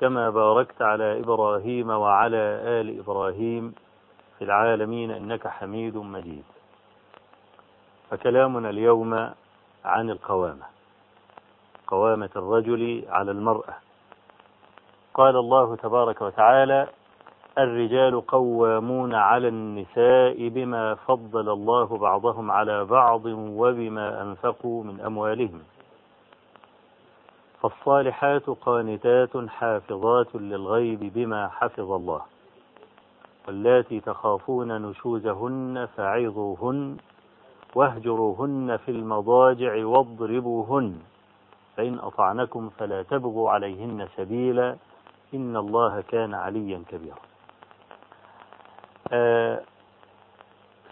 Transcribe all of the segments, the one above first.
كما باركت على إبراهيم وعلى آل إبراهيم في العالمين إنك حميد مجيد. فكلامنا اليوم عن القوامة قوامة الرجل على المرأة. قال الله تبارك وتعالى الرجال قوامون على النساء بما فضل الله بعضهم على بعض وبما أنفقوا من أموالهم. فالصالحات قانتات حافظات للغيب بما حفظ الله. واللاتي تخافون نشوزهن فعظوهن واهجروهن في المضاجع واضربوهن. فإن أطعنكم فلا تبغوا عليهن سبيلا. إن الله كان عليا كبيرا. آه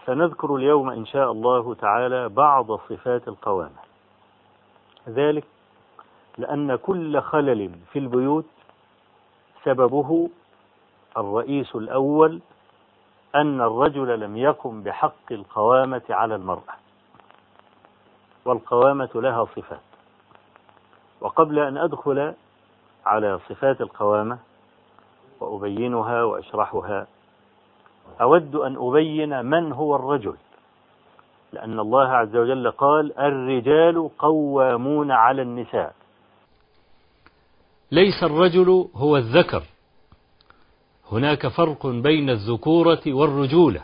سنذكر اليوم إن شاء الله تعالى بعض صفات القوامة. ذلك لأن كل خلل في البيوت سببه الرئيس الأول أن الرجل لم يقم بحق القوامة على المرأة والقوامة لها صفات. وقبل أن أدخل على صفات القوامة وأبينها وأشرحها أود أن أبين من هو الرجل لأن الله عز وجل قال الرجال قوامون على النساء. ليس الرجل هو الذكر. هناك فرق بين الذكورة والرجولة.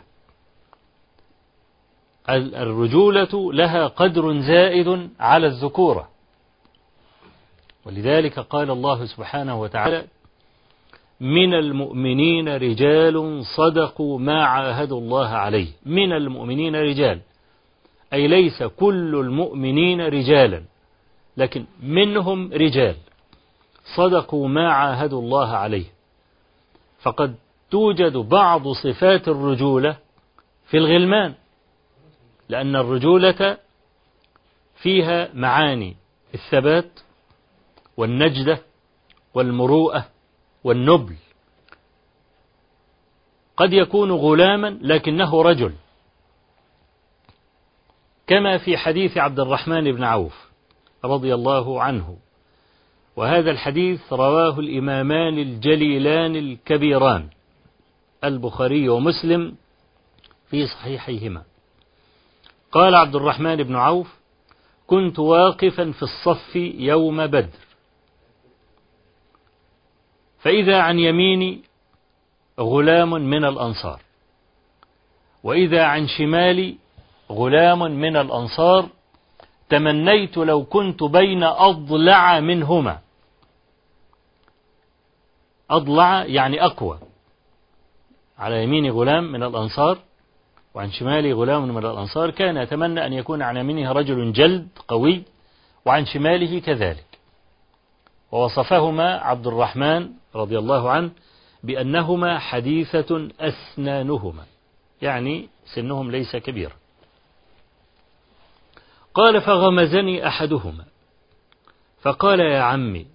الرجولة لها قدر زائد على الذكورة. ولذلك قال الله سبحانه وتعالى من المؤمنين رجال صدقوا ما عاهدوا الله عليه. من المؤمنين رجال. أي ليس كل المؤمنين رجالا لكن منهم رجال. صدقوا ما عاهدوا الله عليه. فقد توجد بعض صفات الرجولة في الغلمان لأن الرجولة فيها معاني الثبات والنجدة والمروءة والنبل. قد يكون غلاما لكنه رجل كما في حديث عبد الرحمن بن عوف رضي الله عنه. وهذا الحديث رواه الإمامان الجليلان الكبيران البخاري ومسلم في صحيحيهما. قال عبد الرحمن بن عوف كنت واقفا في الصف يوم بدر. فإذا عن يميني غلام من الأنصار وإذا عن شمالي غلام من الأنصار تمنيت لو كنت بين أضلع منهما. أضلع يعني أقوى. على يميني غلام من الأنصار وعن شمالي غلام من الأنصار. كان يتمنى أن يكون عن يمينه رجل جلد قوي وعن شماله كذلك. ووصفهما عبد الرحمن رضي الله عنه بأنهما حديثة أسنانهما يعني سنهم ليس كبيرا. قال فغمزني أحدهما. فقال يا عمي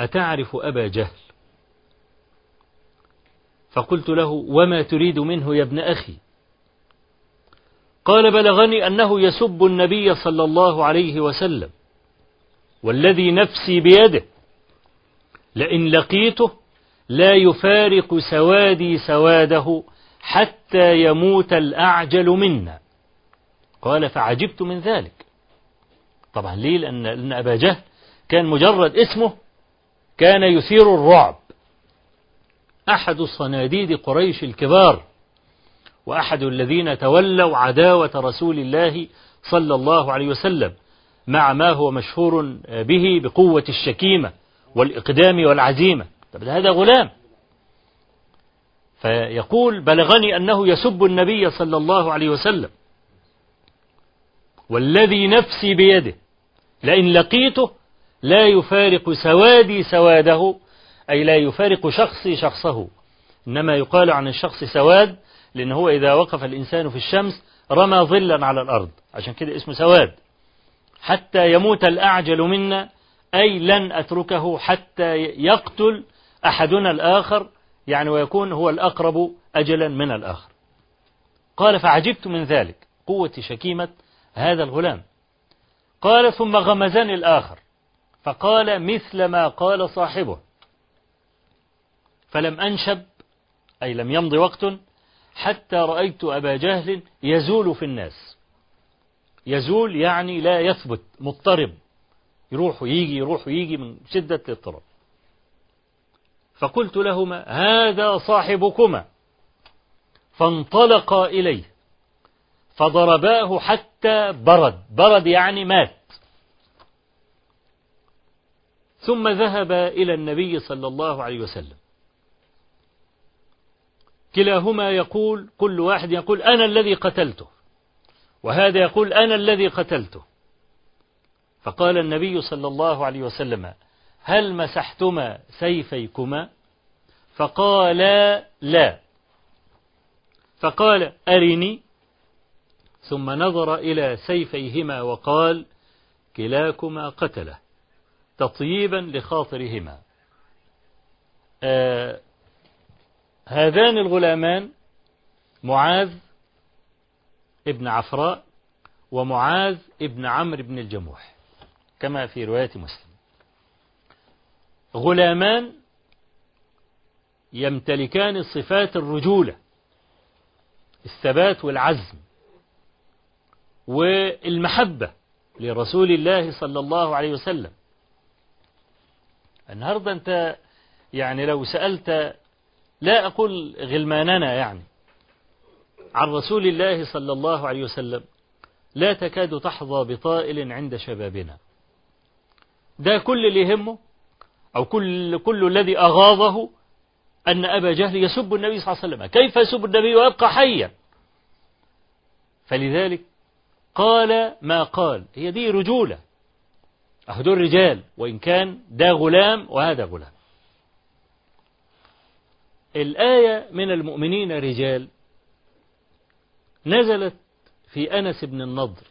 أتعرف أبا جهل؟ فقلت له وما تريد منه يا ابن أخي؟ قال بلغني أنه يسب النبي صلى الله عليه وسلم والذي نفسي بيده لئن لقيته لا يفارق سوادي سواده حتى يموت الأعجل منا. قال فعجبت من ذلك. طبعا ليه؟ لأن, لأن أبا جهل كان مجرد اسمه كان يثير الرعب. أحد صناديد قريش الكبار وأحد الذين تولوا عداوة رسول الله صلى الله عليه وسلم مع ما هو مشهور به بقوة الشكيمة والإقدام والعزيمة. طب هذا غلام. فيقول بلغني أنه يسب النبي صلى الله عليه وسلم. والذي نفسي بيده لئن لقيته لا يفارق سوادي سواده أي لا يفارق شخصي شخصه. إنما يقال عن الشخص سواد لأن هو إذا وقف الإنسان في الشمس رمى ظلا على الأرض. عشان كده اسمه سواد. حتى يموت الأعجل منا أي لن أتركه حتى يقتل أحدنا الآخر يعني ويكون هو الأقرب أجلا من الآخر. قال فعجبت من ذلك قوة شكيمة هذا الغلام. قال ثم غمزني الآخر. فقال مثل ما قال صاحبه. فلم أنشب أي لم يمض وقت حتى رأيت أبا جهل يزول في الناس. يزول يعني لا يثبت مضطرب. يروح ويجي يروح ويجي من شدة الاضطراب. فقلت لهما هذا صاحبكما. فانطلقا إليه. فضرباه حتى برد. برد يعني مات. ثم ذهب إلى النبي صلى الله عليه وسلم. كلاهما يقول كل واحد يقول أنا الذي قتلته. وهذا يقول أنا الذي قتلته. فقال النبي صلى الله عليه وسلم هل مسحتما سيفيكما؟ فقالا لا. فقال أرني. ثم نظر إلى سيفيهما وقال كلاكما قتله تطييبا لخاطرهما. آه هذان الغلامان معاذ ابن عفراء ومعاذ ابن عمرو بن الجموح كما في رواية مسلم. غلامان يمتلكان صفات الرجولة الثبات والعزم. والمحبة لرسول الله صلى الله عليه وسلم. النهاردة أنت يعني لو سألت لا أقول غلماننا يعني عن رسول الله صلى الله عليه وسلم لا تكاد تحظى بطائل عند شبابنا. ده كل اللي يهمه أو كل, كل الذي أغاظه أن أبا جهل يسب النبي صلى الله عليه وسلم. كيف يسب النبي ويبقى حيا؟ فلذلك قال ما قال. هي دي رجولة. أهدول رجال وإن كان ده غلام وهذا غلام. الآية من المؤمنين رجال نزلت في أنس بن النضر.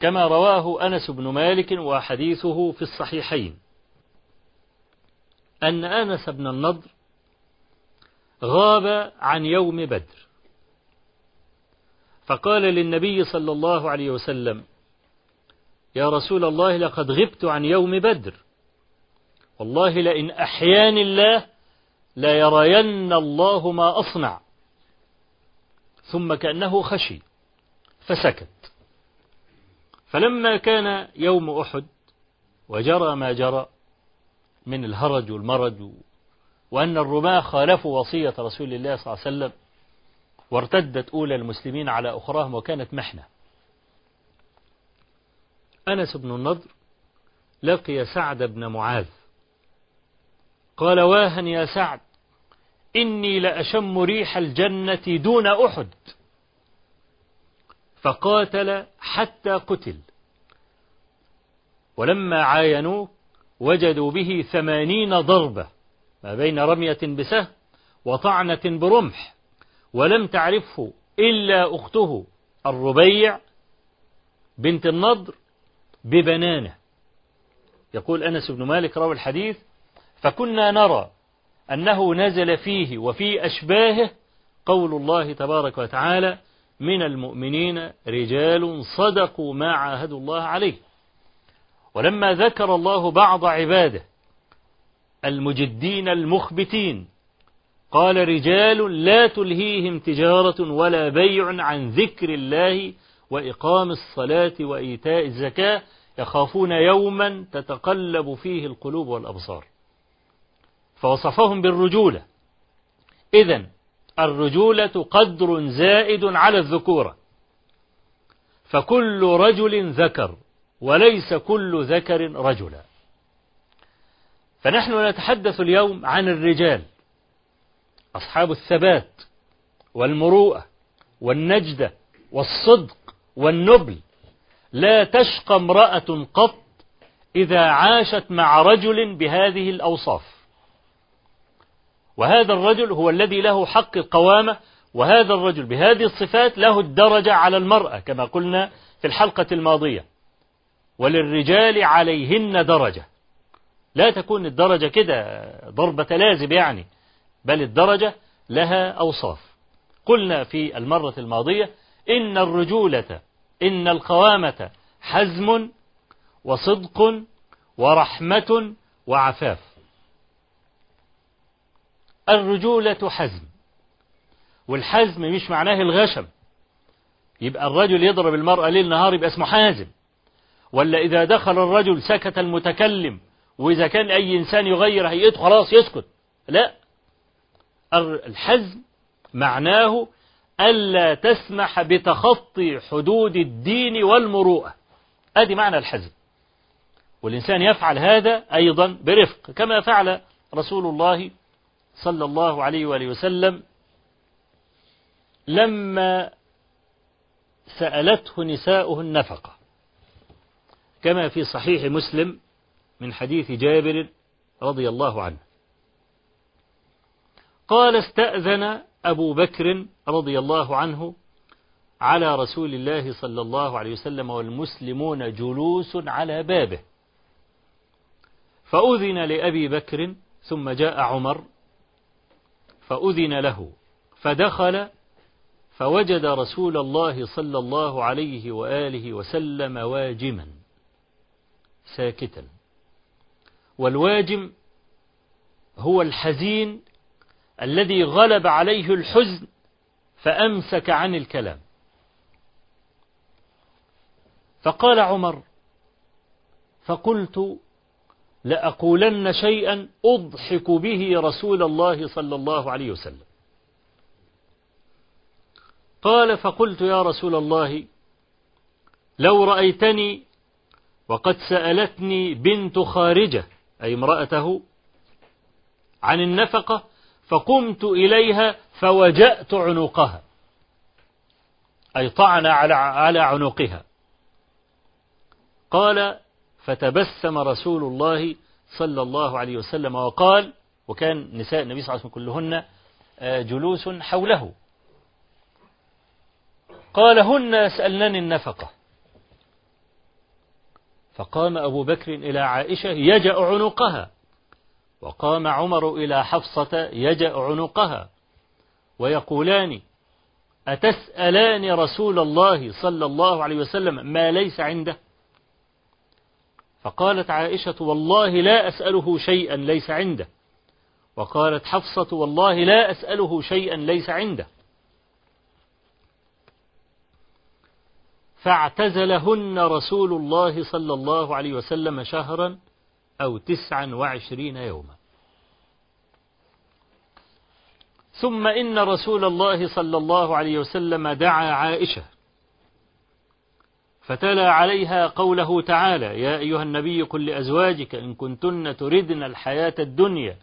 كما رواه أنس بن مالك وحديثه في الصحيحين. أن أنس بن النضر غاب عن يوم بدر. فقال للنبي صلى الله عليه وسلم يا رسول الله لقد غبت عن يوم بدر. والله لئن أحياني الله لا يرين الله ما أصنع. ثم كأنه خشي فسكت. فلما كان يوم أحد وجرى ما جرى من الهرج والمرج وأن الرماة خالفوا وصية رسول الله صلى الله عليه وسلم وارتدت أولى المسلمين على أخراهم وكانت محنة. أنس بن النضر لقي سعد بن معاذ. قال واها يا سعد إني لأشم ريح الجنة دون أحد. فقاتل حتى قتل. ولما عاينوه وجدوا به ثمانين ضربة ما بين رمية بسهم وطعنة برمح. ولم تعرفه إلا أخته الربيع بنت النضر ببنانه. يقول أنس بن مالك روى الحديث فكنا نرى أنه نزل فيه وفي أشباهه قول الله تبارك وتعالى من المؤمنين رجال صدقوا ما عاهدوا الله عليه ولما ذكر الله بعض عباده المجدين المخبتين قال رجال لا تلهيهم تجارة ولا بيع عن ذكر الله وإقام الصلاة وإيتاء الزكاة. يخافون يوما تتقلب فيه القلوب والأبصار. فوصفهم بالرجولة. إذا الرجولة قدر زائد على الذكورة فكل رجل ذكر وليس كل ذكر رجلا. فنحن نتحدث اليوم عن الرجال. أصحاب الثبات والمروءة والنجدة والصدق والنبل. لا تشقى امرأة قط إذا عاشت مع رجل بهذه الأوصاف. وهذا الرجل هو الذي له حق القوامة وهذا الرجل بهذه الصفات له الدرجة على المرأة كما قلنا في الحلقة الماضية. وللرجال عليهن درجة. لا تكون الدرجة كده ضربة لازم يعني. بل الدرجة لها أوصاف. قلنا في المرة الماضية إن الرجولة إن القوامة حزم وصدق ورحمة وعفاف. الرجولة حزم والحزم مش معناه الغشم. يبقى الرجل يضرب المرأة ليل نهار يبقى اسمه حازم. ولا إذا دخل الرجل سكت المتكلم وإذا كان أي إنسان يغير هيئته خلاص يسكت. لا. الحزم معناه ألا تسمح بتخطي حدود الدين والمروءة. أدي معنى الحزم. والإنسان يفعل هذا أيضا برفق كما فعل رسول الله صلى الله عليه وآله وسلم لما سألته نساؤه النفقة. كما في صحيح مسلم من حديث جابر رضي الله عنه. قال استأذن أبو بكر رضي الله عنه على رسول الله صلى الله عليه وسلم والمسلمون جلوس على بابه. فأذن لأبي بكر ثم جاء عمر فأذن له فدخل فوجد رسول الله صلى الله عليه وآله وسلم واجما ساكتا. والواجم هو الحزين الذي غلب عليه الحزن فأمسك عن الكلام. فقال عمر فقلت لأقولن شيئا أضحك به رسول الله صلى الله عليه وسلم. قال فقلت يا رسول الله لو رأيتني وقد سألتني بنت خارجة أي امرأته عن النفقة فقمت إليها فوجأت عنقها. أي طعن على على عنقها. قال فتبسم رسول الله صلى الله عليه وسلم وقال وكان نساء النبي صلى الله عليه وسلم كلهن آه، جلوس حوله. قال هن يسألنني النفقة. فقام أبو بكر إلى عائشة يجأ عنقها. وقام عمر إلى حفصة يجأ عنقها ويقولان أتسألان رسول الله صلى الله عليه وسلم ما ليس عنده؟ فقالت عائشة والله لا أسأله شيئا ليس عنده. وقالت حفصة والله لا أسأله شيئا ليس عنده. فاعتزلهن رسول الله صلى الله عليه وسلم شهرا أو تسعا وعشرين يوما. ثم إن رسول الله صلى الله عليه وسلم دعا عائشة فتلا عليها قوله تعالى يا أيها النبي قل لأزواجك إن كنتن تردن الحياة الدنيا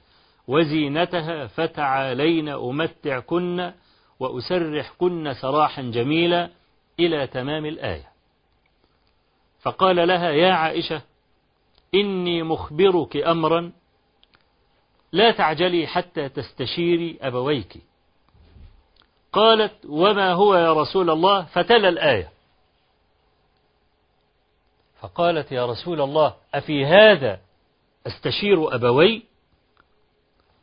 وزينتها فتعالين أمتعكن وأسرحكن سراحا جميلا إلى تمام الآية. فقال لها يا عائشة إني مخبرك أمرا لا تعجلي حتى تستشيري أبويك. قالت وما هو يا رسول الله؟ فتلا الآية. فقالت يا رسول الله أفي هذا أستشير أبوي؟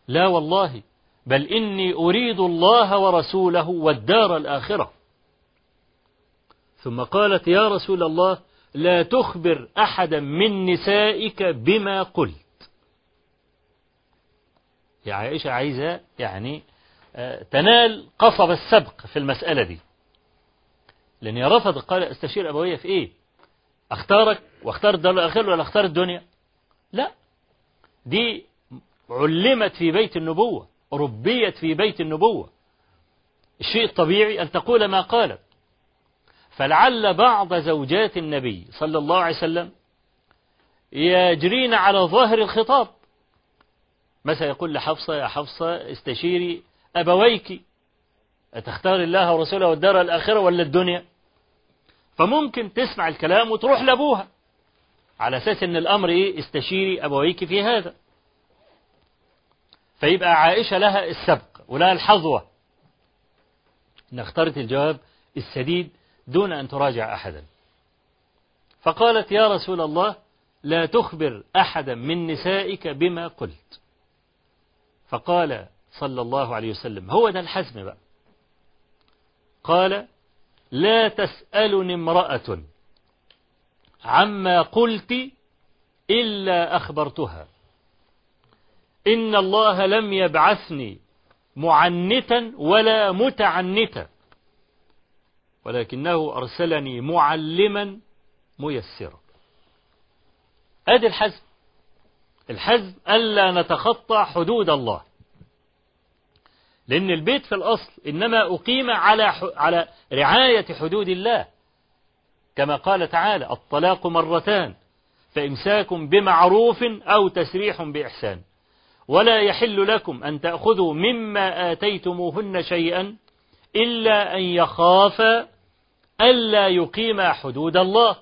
لا والله بل إني أريد الله ورسوله والدار الآخرة. ثم قالت يا رسول الله لا تخبر أحدا من نسائك بما قلت. يا عائشة عايزة يعني آه، تنال قصب السبق في المسألة دي. لأن رفض قال أستشير أبوية في إيه؟ أختارك وأختار الدار الآخر ولا أختار الدنيا؟ لا. دي علمت في بيت النبوة ربيت في بيت النبوة. الشيء الطبيعي أن تقول ما قالت. فلعل بعض زوجات النبي صلى الله عليه وسلم يجرين على ظاهر الخطاب. مثلا يقول لحفصة يا حفصة استشيري أبويك أتختار الله ورسوله والدار الآخرة ولا الدنيا؟ فممكن تسمع الكلام وتروح لأبوها على أساس أن الأمر إيه؟ استشيري أبويك في هذا. فيبقى عائشة لها السبق ولها الحظوة. إن اختارت الجواب السديد دون أن تراجع أحدا. فقالت يا رسول الله لا تخبر أحدا من نسائك بما قلت. فقال صلى الله عليه وسلم هو ده الحزم بقى. قال لا تسألني امرأة عما قلت إلا أخبرتها. إن الله لم يبعثني معنتا ولا متعنتا. ولكنه أرسلني معلما ميسرا. أدي الحزم. الحزم ألا نتخطى حدود الله. لأن البيت في الأصل إنما أقيم على على رعاية حدود الله. كما قال تعالى الطلاق مرتان فإمساك بمعروف أو تسريح بإحسان. ولا يحل لكم أن تأخذوا مما آتيتموهن شيئا إلا أن يخافا ألا يقيما حدود الله.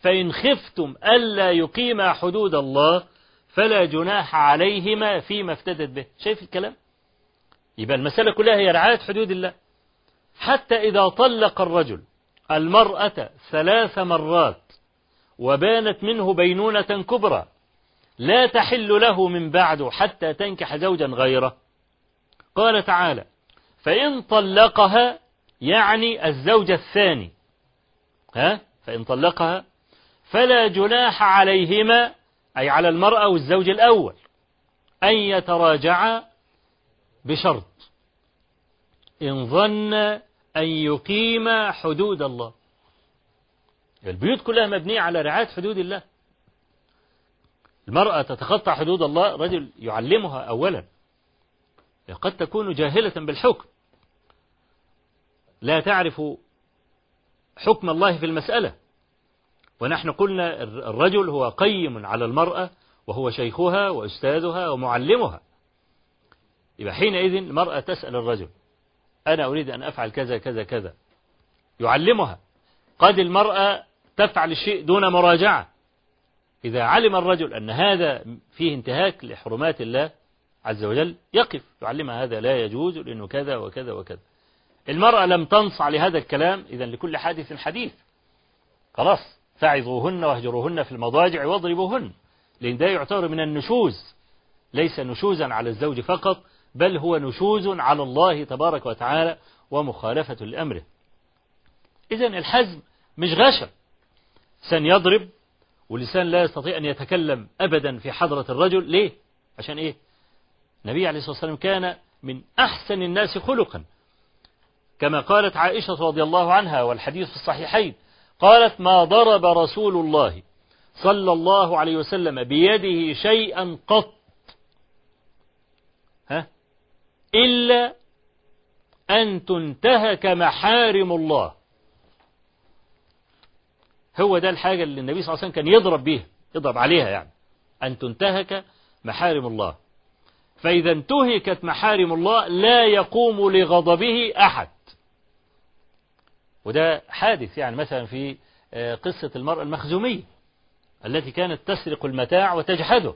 فإن خفتم ألا يقيما حدود الله فلا جناح عليهما فيما افتدت به. شايف الكلام؟ يبقى المسألة كلها هي رعاية حدود الله. حتى إذا طلق الرجل المرأة ثلاث مرات وبانت منه بينونة كبرى لا تحل له من بعد حتى تنكح زوجا غيره. قال تعالى فإن طلقها يعني الزوج الثاني. ها؟ فإن طلقها فلا جناح عليهما أي على المرأة والزوج الأول أن يتراجعا بشرط. إن ظن أن يقيم حدود الله. البيوت كلها مبنية على رعاية حدود الله. المرأة تتخطى حدود الله رجل يعلمها أولا. قد تكون جاهلة بالحكم. لا تعرف حكم الله في المسألة. ونحن قلنا الرجل هو قيم على المرأة وهو شيخها وأستاذها ومعلمها. يبقى حينئذ المرأة تسأل الرجل أنا أريد أن أفعل كذا كذا كذا. يعلمها. قد المرأة تفعل الشيء دون مراجعة. إذا علم الرجل أن هذا فيه انتهاك لحرمات الله عز وجل يقف. يعلمها هذا لا يجوز لأنه كذا وكذا وكذا. المرأة لم تنصع لهذا الكلام إذا لكل حادث حديث. خلاص فعظوهن واهجروهن في المضاجع واضربوهن لأن ده يعتبر من النشوز. ليس نشوزا على الزوج فقط بل هو نشوز على الله تبارك وتعالى ومخالفة لأمره. إذا الحزم مش غشم. لسان يضرب ولسان لا يستطيع أن يتكلم أبدا في حضرة الرجل. ليه؟ عشان إيه؟ النبي عليه الصلاة والسلام كان من أحسن الناس خلقا. كما قالت عائشة رضي الله عنها والحديث في الصحيحين قالت ما ضرب رسول الله صلى الله عليه وسلم بيده شيئا قط ها؟ إلا أن تنتهك محارم الله. هو ده الحاجة اللي النبي صلى الله عليه وسلم كان يضرب بيها يضرب عليها يعني. أن تنتهك محارم الله. فإذا انتهكت محارم الله لا يقوم لغضبه أحد. وده حادث يعني مثلا في قصة المرأة المخزومية التي كانت تسرق المتاع وتجحده.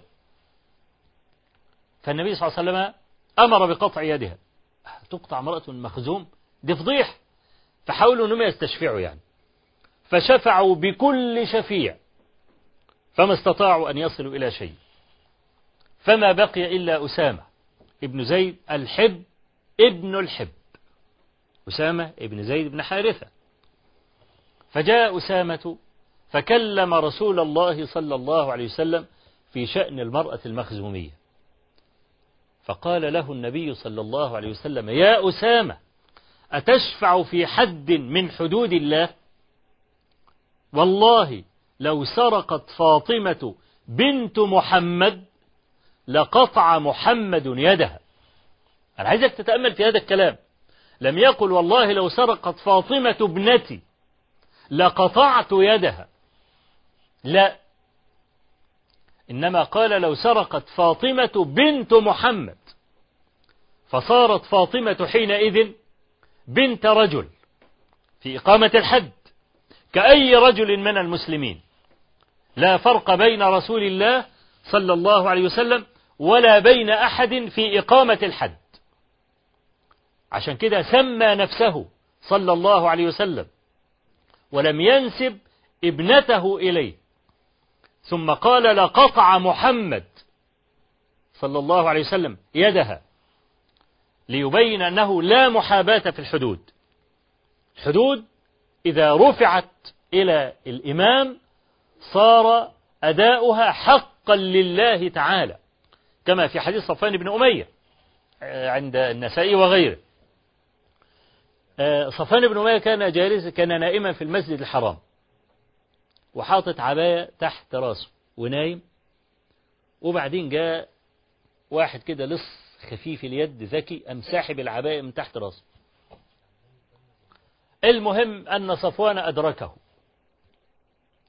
فالنبي صلى الله عليه وسلم أمر بقطع يدها. تقطع امرأة مخزوم؟ دي فضيح. فحاولوا أنهم يستشفعوا يعني. فشفعوا بكل شفيع. فما استطاعوا أن يصلوا إلى شيء. فما بقي إلا أسامة ابن زيد الحب ابن الحب. أسامة ابن زيد بن حارثة. فجاء أسامة فكلم رسول الله صلى الله عليه وسلم في شأن المرأة المخزومية. فقال له النبي صلى الله عليه وسلم يا أسامة أتشفع في حد من حدود الله؟ والله لو سرقت فاطمة بنت محمد لقطع محمد يدها. أنا عايزك تتأمل في هذا الكلام. لم يقل والله لو سرقت فاطمة ابنتي لقطعت يدها. لا. إنما قال لو سرقت فاطمة بنت محمد. فصارت فاطمة حينئذ بنت رجل في إقامة الحد كأي رجل من المسلمين. لا فرق بين رسول الله صلى الله عليه وسلم ولا بين أحد في إقامة الحد. عشان كده سمى نفسه صلى الله عليه وسلم ولم ينسب ابنته إليه. ثم قال لقطع محمد صلى الله عليه وسلم يدها ليبين أنه لا محاباة في الحدود. الحدود إذا رفعت إلى الإمام صار أداؤها حقا لله تعالى كما في حديث صفوان بن أمية عند النسائي وغيره. صفوان بن أمية كان جالس كان نائما في المسجد الحرام وحاطط عباية تحت راسه ونايم وبعدين جاء واحد كده لص خفيف اليد ذكي أم ساحب العباية من تحت راسه. المهم أن صفوان أدركه.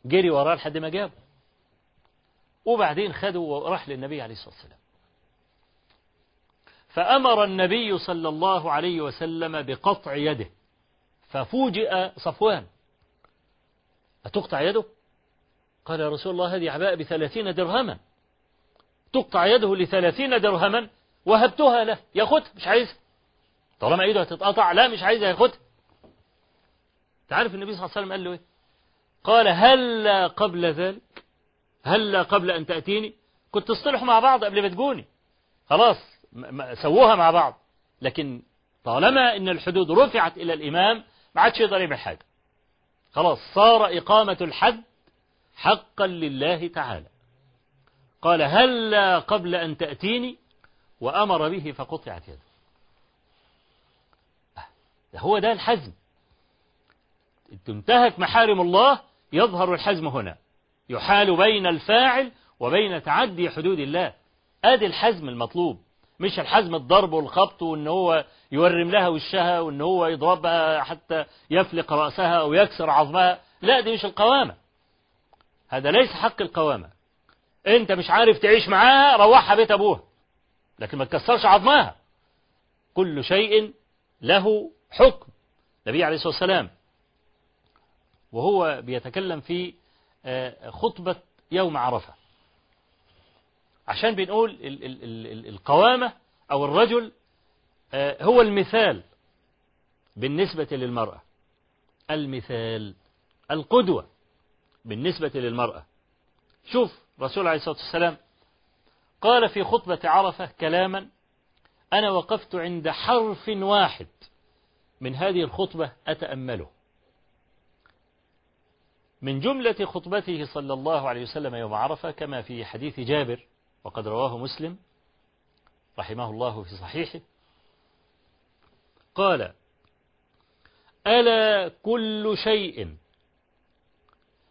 جري وراه لحد ما جابه. وبعدين خده وراح للنبي عليه الصلاة والسلام. فأمر النبي صلى الله عليه وسلم بقطع يده. ففوجئ صفوان أتقطع يده؟ قال يا رسول الله هذه عباءة بثلاثين درهما. تقطع يده لثلاثين درهما وهبتها له. ياخدها مش عايزها طالما إيده هتتقطع لا مش عايزها ياخدها تعرف النبي صلى الله عليه وسلم قال له إيه؟ قال هلا قبل ذلك هلا قبل أن تأتيني كنت تصطلحوا مع بعض قبل ما تجوني. خلاص. سووها مع بعض. لكن طالما إن الحدود رفعت إلى الإمام ما عادش يقدر يعمل حاجة. خلاص صار إقامة الحد حقا لله تعالى. قال هلا قبل أن تأتيني؟ وأمر به فقطعت يده. هو ده الحزم. تنتهك محارم الله يظهر الحزم هنا. يحال بين الفاعل وبين تعدي حدود الله. أدي الحزم المطلوب. مش الحزم الضرب والخبط وإن هو يورم لها وشها وإن هو يضربها حتى يفلق رأسها أو يكسر عظمها. لا دي مش القوامة. هذا ليس حق القوامة. أنت مش عارف تعيش معاها روحها بيت أبوها. لكن ما تكسرش عظمها. كل شيء له حكم. النبي عليه الصلاة والسلام وهو بيتكلم في خطبة يوم عرفة. عشان بنقول ال ال ال القوامة أو الرجل هو المثال بالنسبة للمرأة. المثال القدوة بالنسبة للمرأة. شوف رسول عليه الصلاة والسلام قال في خطبة عرفة كلاما أنا وقفت عند حرف واحد من هذه الخطبة أتأمله. من جملة خطبته صلى الله عليه وسلم يوم عرفة كما في حديث جابر وقد رواه مسلم رحمه الله في صحيحه. قال ألا كل شيء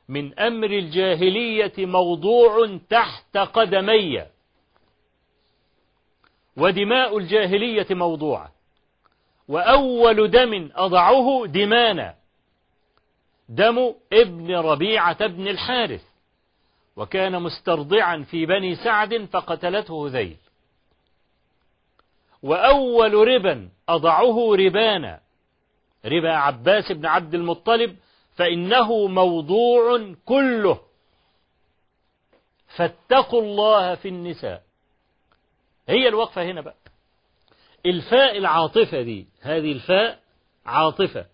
من أمر الجاهلية موضوع تحت قدمي ودماء الجاهلية موضوعة وأول دم أضعه دمانا دم ابن ربيعة بن الحارث. وكان مسترضعا في بني سعد فقتلته ذيل. وأول ربا أضعه ربانا ربا عباس بن عبد المطلب فإنه موضوع كله. فاتقوا الله في النساء. هي الوقفة هنا بقى. الفاء العاطفة دي هذه الفاء عاطفة.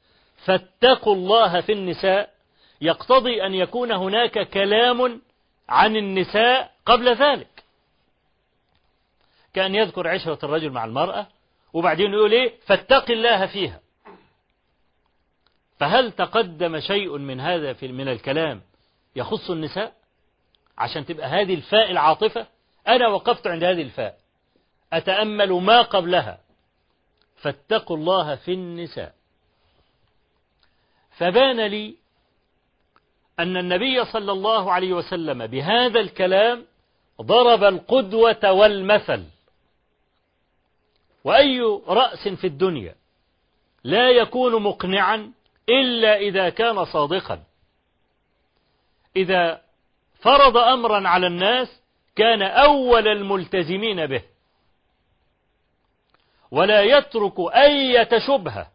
فاتقوا الله في النساء. يقتضي أن يكون هناك كلام عن النساء قبل ذلك. كأن يذكر عشرة الرجل مع المرأة وبعدين يقول إيه؟ فاتق الله فيها. فهل تقدم شيء من هذا في من الكلام يخص النساء؟ عشان تبقى هذه الفاء العاطفة؟ أنا وقفت عند هذه الفاء. أتأمل ما قبلها. فاتقوا الله في النساء. فبان لي أن النبي صلى الله عليه وسلم بهذا الكلام ضرب القدوة والمثل. وأي رأس في الدنيا لا يكون مقنعا إلا إذا كان صادقا. إذا فرض أمرا على الناس كان أول الملتزمين به. ولا يترك أية شبهة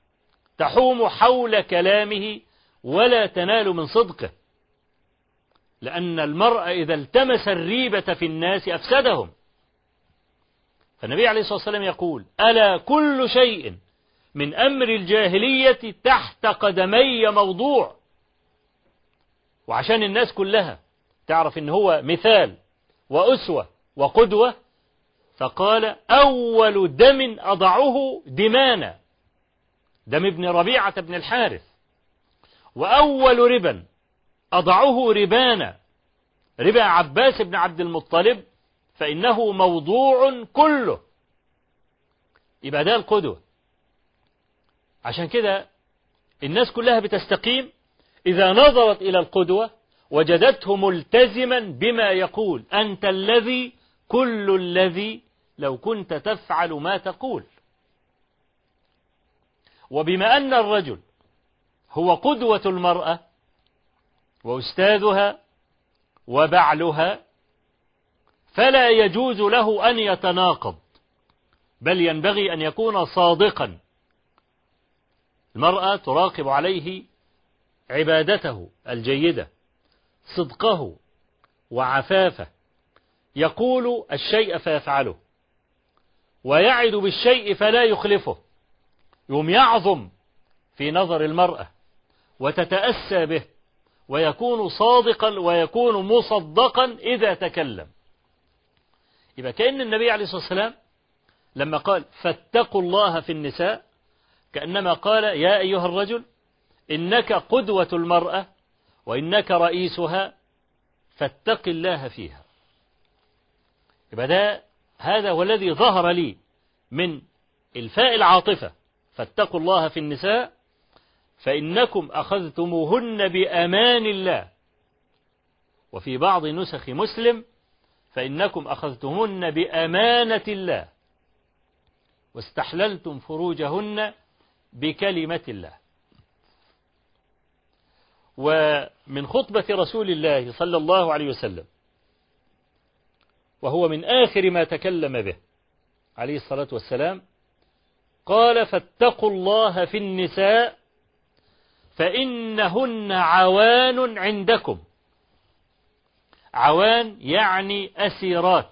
تحوم حول كلامه ولا تنال من صدقه. لأن المرء إذا التمس الريبة في الناس أفسدهم. فالنبي عليه الصلاة والسلام يقول ألا كل شيء من أمر الجاهلية تحت قدمي موضوع؟ وعشان الناس كلها تعرف إن هو مثال وأسوة وقدوة فقال أول دم أضعه دمانا. دم ابن ربيعة بن الحارث. وأول ربا أضعه ربانا. ربا عباس بن عبد المطلب فإنه موضوع كله. يبقى ده القدوة. عشان كده الناس كلها بتستقيم. إذا نظرت إلى القدوة وجدته ملتزما بما يقول. أنت الذي كل الذي لو كنت تفعل ما تقول. وبما أن الرجل هو قدوة المرأة وأستاذها وبعلها فلا يجوز له أن يتناقض بل ينبغي أن يكون صادقا. المرأة تراقب عليه عبادته الجيدة صدقه وعفافه يقول الشيء فيفعله ويعد بالشيء فلا يخلفه يوم يعظم في نظر المرأة وتتأسى به. ويكون صادقا ويكون مصدقا إذا تكلم. يبقى كأن النبي عليه الصلاة والسلام لما قال فاتقوا الله في النساء كأنما قال يا أيها الرجل إنك قدوة المرأة وإنك رئيسها فاتق الله فيها. يبقى ده هذا هو الذي ظهر لي من إلفاء العاطفة. فاتقوا الله في النساء فإنكم أخذتموهن بأمان الله. وفي بعض نسخ مسلم فإنكم أخذتموهن بأمانة الله. واستحللتم فروجهن بكلمة الله. ومن خطبة رسول الله صلى الله عليه وسلم وهو من آخر ما تكلم به عليه الصلاة والسلام قال فاتقوا الله في النساء فإنهن عوان عندكم. عوان يعني أسيرات.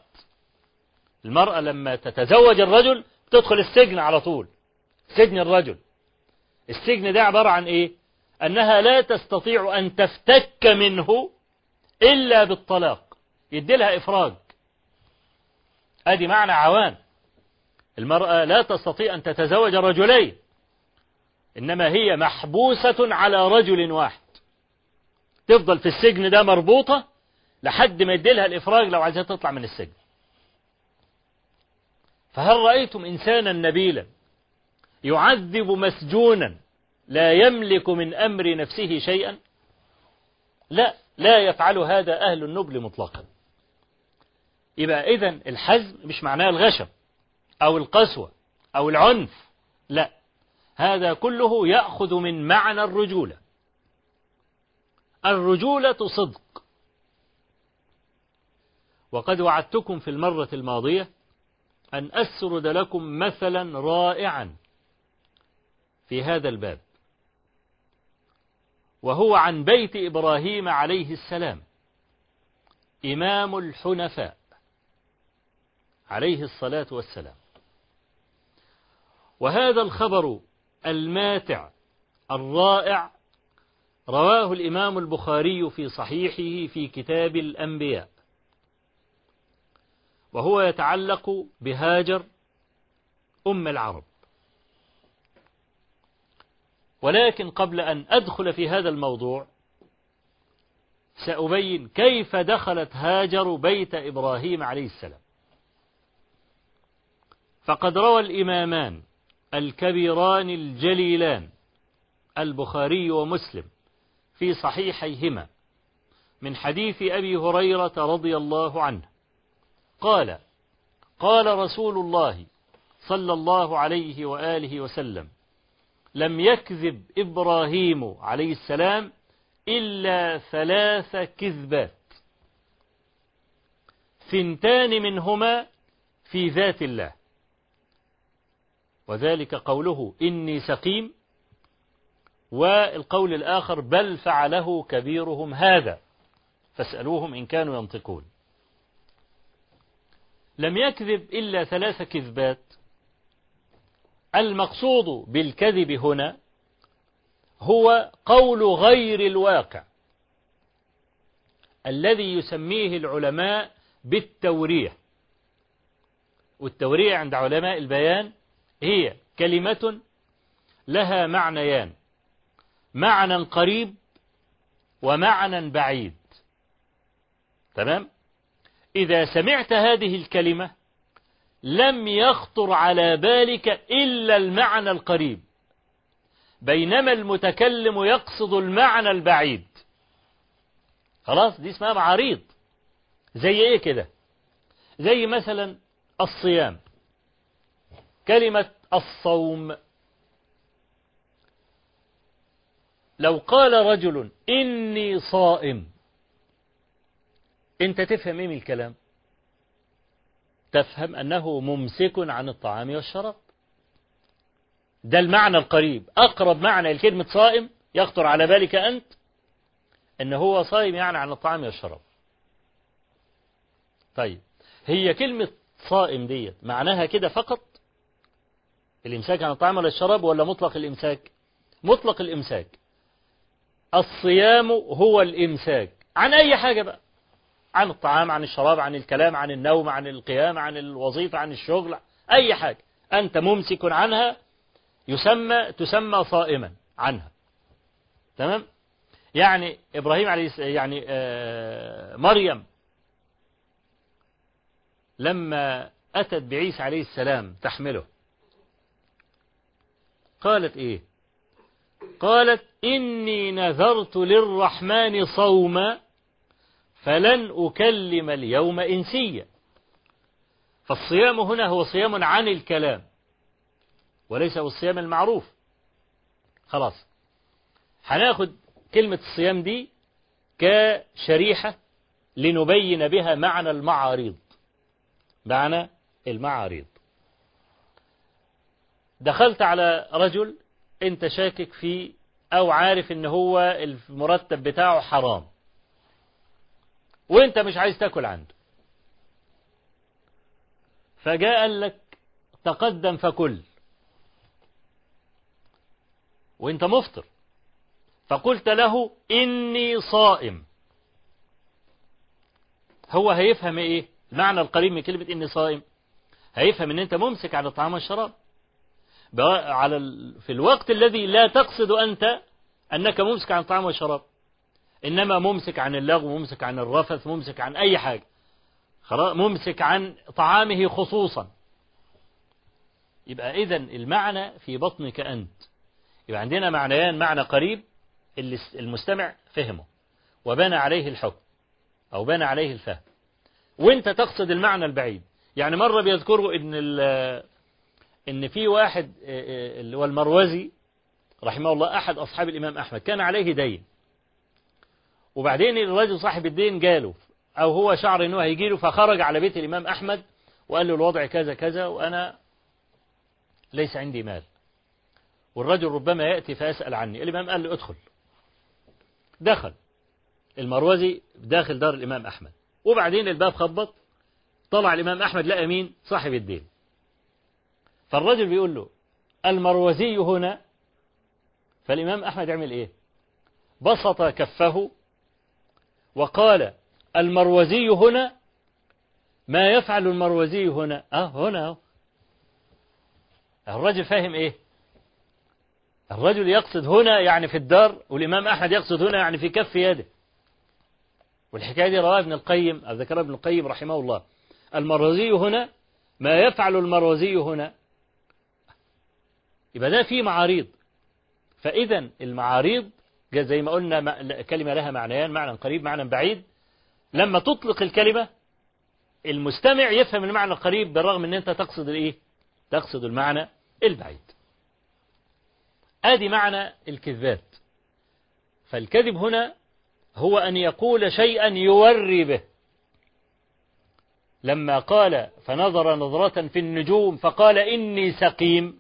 المرأة لما تتزوج الرجل تدخل السجن على طول. سجن الرجل. السجن ده عبارة عن إيه؟ أنها لا تستطيع أن تفتك منه إلا بالطلاق. يدي لها إفراج. أدي معنى عوان. المرأة لا تستطيع أن تتزوج رجلين. إنما هي محبوسة على رجل واحد. تفضل في السجن ده مربوطة لحد ما يديلها الإفراج لو عايزها تطلع من السجن. فهل رأيتم إنسانا نبيلا يعذب مسجونا لا يملك من أمر نفسه شيئا؟ لا لا يفعل هذا أهل النبل مطلقا. يبقى إذن الحزم مش معناه الغشم أو القسوة أو العنف لا. هذا كله يأخذ من معنى الرجولة. الرجولة صدق. وقد وعدتكم في المرة الماضية أن أسرد لكم مثلا رائعا في هذا الباب. وهو عن بيت إبراهيم عليه السلام إمام الحنفاء عليه الصلاة والسلام. وهذا الخبر الماتع الرائع. رواه الإمام البخاري في صحيحه في كتاب الأنبياء. وهو يتعلق بهاجر أم العرب. ولكن قبل أن أدخل في هذا الموضوع سأبين كيف دخلت هاجر بيت إبراهيم عليه السلام. فقد روى الإمامان الكبيران الجليلان البخاري ومسلم في صحيحيهما من حديث أبي هريرة رضي الله عنه. قال قال رسول الله صلى الله عليه وآله وسلم لم يكذب إبراهيم عليه السلام إلا ثلاث كذبات. ثنتان منهما في ذات الله. وذلك قوله إني سقيم والقول الآخر بل فعله كبيرهم هذا فاسألوهم إن كانوا ينطقون. لم يكذب إلا ثلاث كذبات. المقصود بالكذب هنا هو قول غير الواقع الذي يسميه العلماء بالتورية والتورية عند علماء البيان هي كلمة لها معنيان. معنى قريب ومعنى بعيد. تمام؟ إذا سمعت هذه الكلمة لم يخطر على بالك إلا المعنى القريب. بينما المتكلم يقصد المعنى البعيد. خلاص؟ دي اسمها معاريض. زي إيه كده؟ زي مثلا الصيام. كلمة الصوم. لو قال رجل إني صائم أنت تفهم إيه من الكلام؟ تفهم أنه ممسك عن الطعام والشراب. ده المعنى القريب. أقرب معنى لكلمة صائم يخطر على بالك أنت أن هو صائم يعني عن الطعام والشراب. طيب هي كلمة صائم ديت معناها كده فقط؟ الإمساك عن الطعام ولا الشراب ولا مطلق الإمساك؟ مطلق الإمساك. الصيام هو الإمساك. عن أي حاجة بقى؟ عن الطعام عن الشراب عن الكلام عن النوم عن القيام عن الوظيفة عن الشغل أي حاجة. أنت ممسك عنها يسمى تسمى صائما عنها. تمام؟ يعني إبراهيم عليه يعني آه مريم لما أتت بعيسى عليه السلام تحمله قالت إيه؟ قالت إني نذرت للرحمن صوما فلن أكلم اليوم إنسيا. فالصيام هنا هو صيام عن الكلام وليس هو الصيام المعروف. خلاص. هناخد كلمة الصيام دي كشريحة لنبين بها معنى المعاريض معنى المعاريض دخلت على رجل انت شاكك فيه أو عارف ان هو المرتب بتاعه حرام. وانت مش عايز تاكل عنده. فجاء لك تقدم فكل. وانت مفطر. فقلت له اني صائم. هو هيفهم إيه؟ المعنى القريب من كلمة اني صائم. هيفهم ان انت ممسك على الطعام والشراب على ال... في الوقت الذي لا تقصد أنت أنك ممسك عن الطعام والشراب إنما ممسك عن اللغو ممسك عن الرفث ممسك عن أي حاجة. خلاص ممسك عن طعامه خصوصا. يبقى إذا المعنى في بطنك أنت. يبقى عندنا معنيان معنى قريب اللي المستمع فهمه. وبنى عليه الحكم أو بنى عليه الفهم. وأنت تقصد المعنى البعيد. يعني مرة بيذكروا ان إن في واحد اللي هو المروزي رحمه الله أحد أصحاب الإمام أحمد كان عليه دين. وبعدين الرجل صاحب الدين جاله أو هو شعر إنه هيجي له فخرج على بيت الإمام أحمد وقال له الوضع كذا كذا وأنا ليس عندي مال. والرجل ربما يأتي فيسأل عني. الإمام قال له ادخل. دخل. المروزي داخل دار الإمام أحمد. وبعدين الباب خبط. طلع الإمام أحمد لقى مين؟ صاحب الدين. فالرجل بيقول له المروزي هنا. فالإمام أحمد يعمل إيه؟ بسط كفه وقال المروزي هنا. ما يفعل المروزي هنا؟ أه هنا. الرجل فاهم إيه؟ الرجل يقصد هنا يعني في الدار والإمام أحمد يقصد هنا يعني في كف يده. والحكاية دي رواه ابن القيم أو ذكرها ابن القيم رحمه الله. المروزي هنا. ما يفعل المروزي هنا؟ يبقى ده في معاريض. فإذا المعاريض زي ما قلنا كلمة لها معنيان معنى قريب معنى بعيد. لما تطلق الكلمة المستمع يفهم المعنى القريب بالرغم إن أنت تقصد الإيه؟ تقصد المعنى البعيد. آدي معنى الكذبات. فالكذب هنا هو أن يقول شيئا يوري به. لما قال فنظر نظرة في النجوم فقال إني سقيم.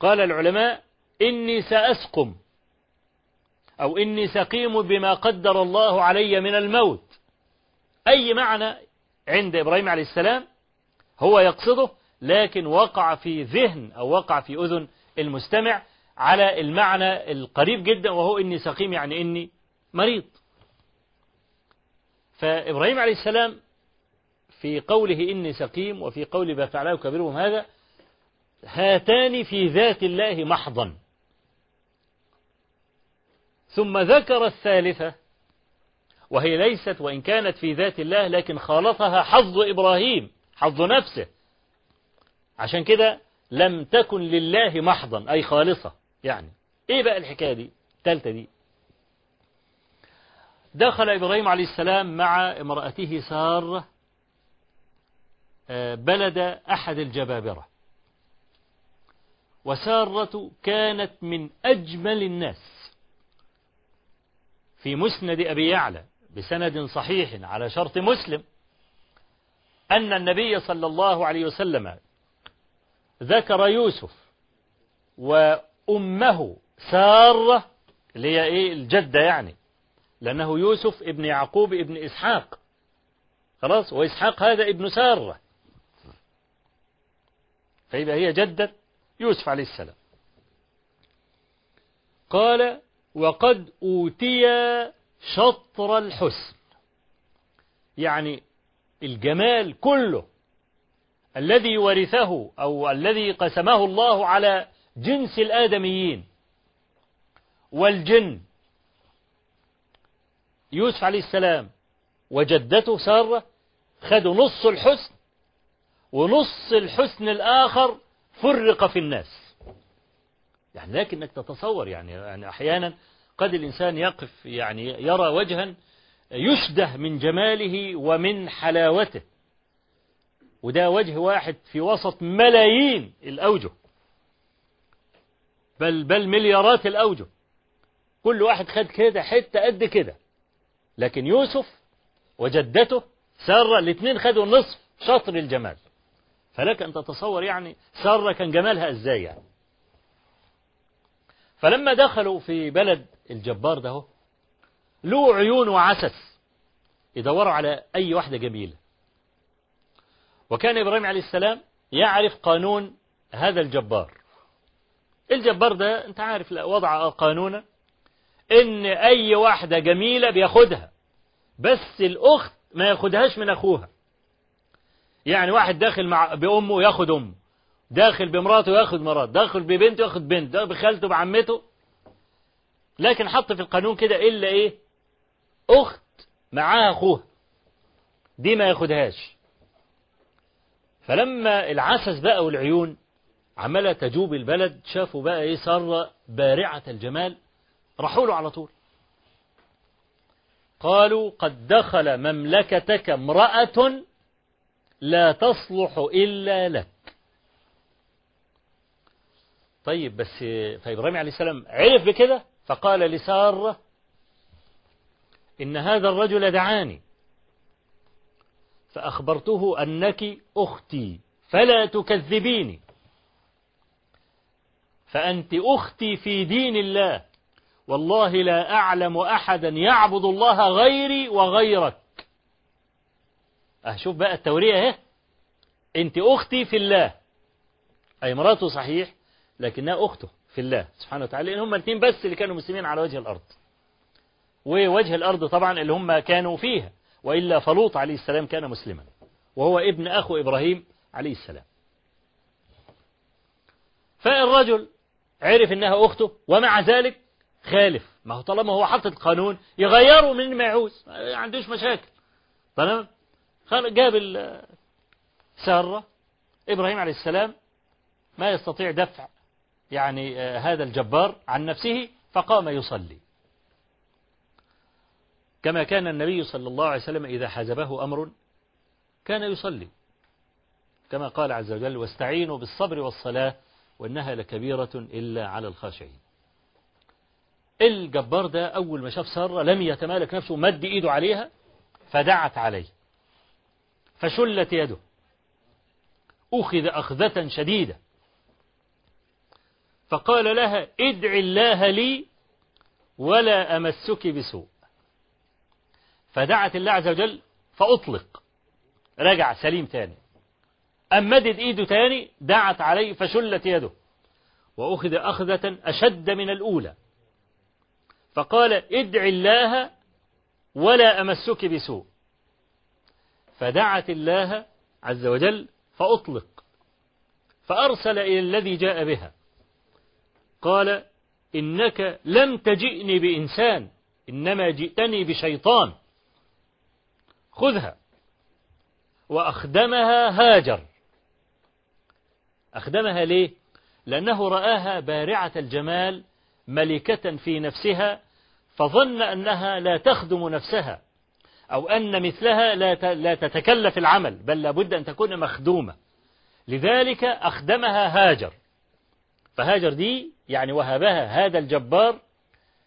قال العلماء إني سأسقم أو إني سقيم بما قدر الله علي من الموت. أي معنى عند إبراهيم عليه السلام؟ هو يقصده لكن وقع في ذهن أو وقع في أذن المستمع على المعنى القريب جدا وهو إني سقيم يعني إني مريض. فإبراهيم عليه السلام في قوله إني سقيم وفي قول ما فعله كبيرهم هذا هاتان في ذات الله محضا. ثم ذكر الثالثة وهي ليست وإن كانت في ذات الله لكن خالطها حظ إبراهيم حظ نفسه. عشان كده لم تكن لله محضا أي خالصة يعني. إيه بقى الحكاية دي؟ الثالثة دي. دخل إبراهيم عليه السلام مع امرأته سارة بلد أحد الجبابرة. وسارة كانت من أجمل الناس. في مسند أبي يعلى بسند صحيح على شرط مسلم أن النبي صلى الله عليه وسلم ذكر يوسف وأمه سارة اللي هي إيه؟ الجدة يعني لأنه يوسف ابن يعقوب ابن إسحاق. خلاص؟ وإسحاق هذا ابن سارة. فيبقى هي جدة يوسف عليه السلام. قال وقد أوتي شطر الحسن. يعني الجمال كله الذي ورثه أو الذي قسمه الله على جنس الآدميين والجن. يوسف عليه السلام وجدته سارة خدوا نص الحسن ونص الحسن الآخر فرق في الناس. يعني لكن انك تتصور يعني, يعني أحيانا قد الإنسان يقف يعني يرى وجها يشده من جماله ومن حلاوته. وده وجه واحد في وسط ملايين الأوجه. بل بل مليارات الأوجه. كل واحد خد كده حتة قد كده. لكن يوسف وجدته سارة الاثنين خدوا نصف شطر الجمال. فلك أن تتصور يعني سارة كان جمالها إزاي يعني. فلما دخلوا في بلد الجبار ده له عيون وعسس يدوروا على أي واحدة جميلة. وكان إبراهيم عليه السلام يعرف قانون هذا الجبار. الجبار ده أنت عارف وضع قانونا إن أي واحدة جميلة بياخدها بس الأخت ما ياخدهاش من أخوها. يعني واحد داخل مع بأمه ياخد أمه داخل بمراته ياخد مرات داخل ببنته ياخد بنت داخل بخالته بعمته. لكن حط في القانون كده إلا إيه؟ أخت معاها أخوها دي ما ياخدهاش. فلما العسس بقى والعيون عمالة تجوب البلد شافوا بقى إيه؟ سارة بارعة الجمال. راحوا له على طول. قالوا قد دخل مملكتك امرأة لا تصلح إلا لك. طيب بس فإبراهيم عليه السلام عرف بكده فقال لسارة إن هذا الرجل دعاني فأخبرته أنك أختي فلا تكذبيني فأنت أختي في دين الله والله لا أعلم أحدا يعبد الله غيري وغيرك. أشوف بقى التورية اهي. أنت أختي في الله. أي مراته صحيح لكنها أخته في الله سبحانه وتعالى. لأن هم الاثنين بس اللي كانوا مسلمين على وجه الأرض. ووجه الأرض طبعا اللي هم كانوا فيها. وإلا فلوط عليه السلام كان مسلما. وهو ابن أخو إبراهيم عليه السلام. فالرجل عرف إنها أخته ومع ذلك خالف. ما هو طالما هو حط القانون يغيره من ما يعوز. ما عندوش مشاكل. تمام؟ جاب سارة. إبراهيم عليه السلام ما يستطيع دفع يعني هذا الجبار عن نفسه فقام يصلي. كما كان النبي صلى الله عليه وسلم إذا حزبه أمر كان يصلي. كما قال عز وجل واستعينوا بالصبر والصلاة وإنها لكبيرة إلا على الخاشعين. الجبار ده أول ما شاف سارة لم يتمالك نفسه مد إيده عليها فدعت عليه. فشلت يده. أخذ أخذة شديدة. فقال لها ادع الله لي ولا أمسك بسوء. فدعت الله عز وجل فأطلق. رجع سليم تاني. أم مدد إيده تاني دعت عليه فشلت يده. وأخذ أخذة أشد من الأولى. فقال ادع الله ولا أمسك بسوء. فدعت الله عز وجل فأطلق فأرسل إلى الذي جاء بها. قال إنك لم تجئني بإنسان إنما جئتني بشيطان. خذها وأخدمها هاجر. أخدمها ليه؟ لأنه رآها بارعة الجمال ملكة في نفسها فظن أنها لا تخدم نفسها. أو أن مثلها لا تتكلف العمل بل لابد أن تكون مخدومة. لذلك أخدمها هاجر. فهاجر دي يعني وهبها هذا الجبار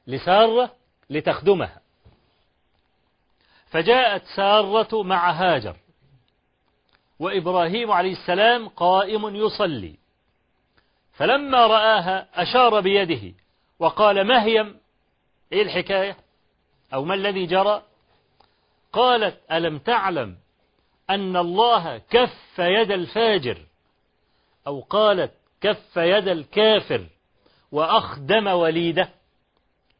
لسارة لتخدمها. فجاءت سارة مع هاجر. وإبراهيم عليه السلام قائم يصلي. فلما رآها أشار بيده وقال مهيم إيه الحكاية؟ أو ما الذي جرى؟ قالت ألم تعلم أن الله كف يد الفاجر أو قالت كف يد الكافر وأخدم وليده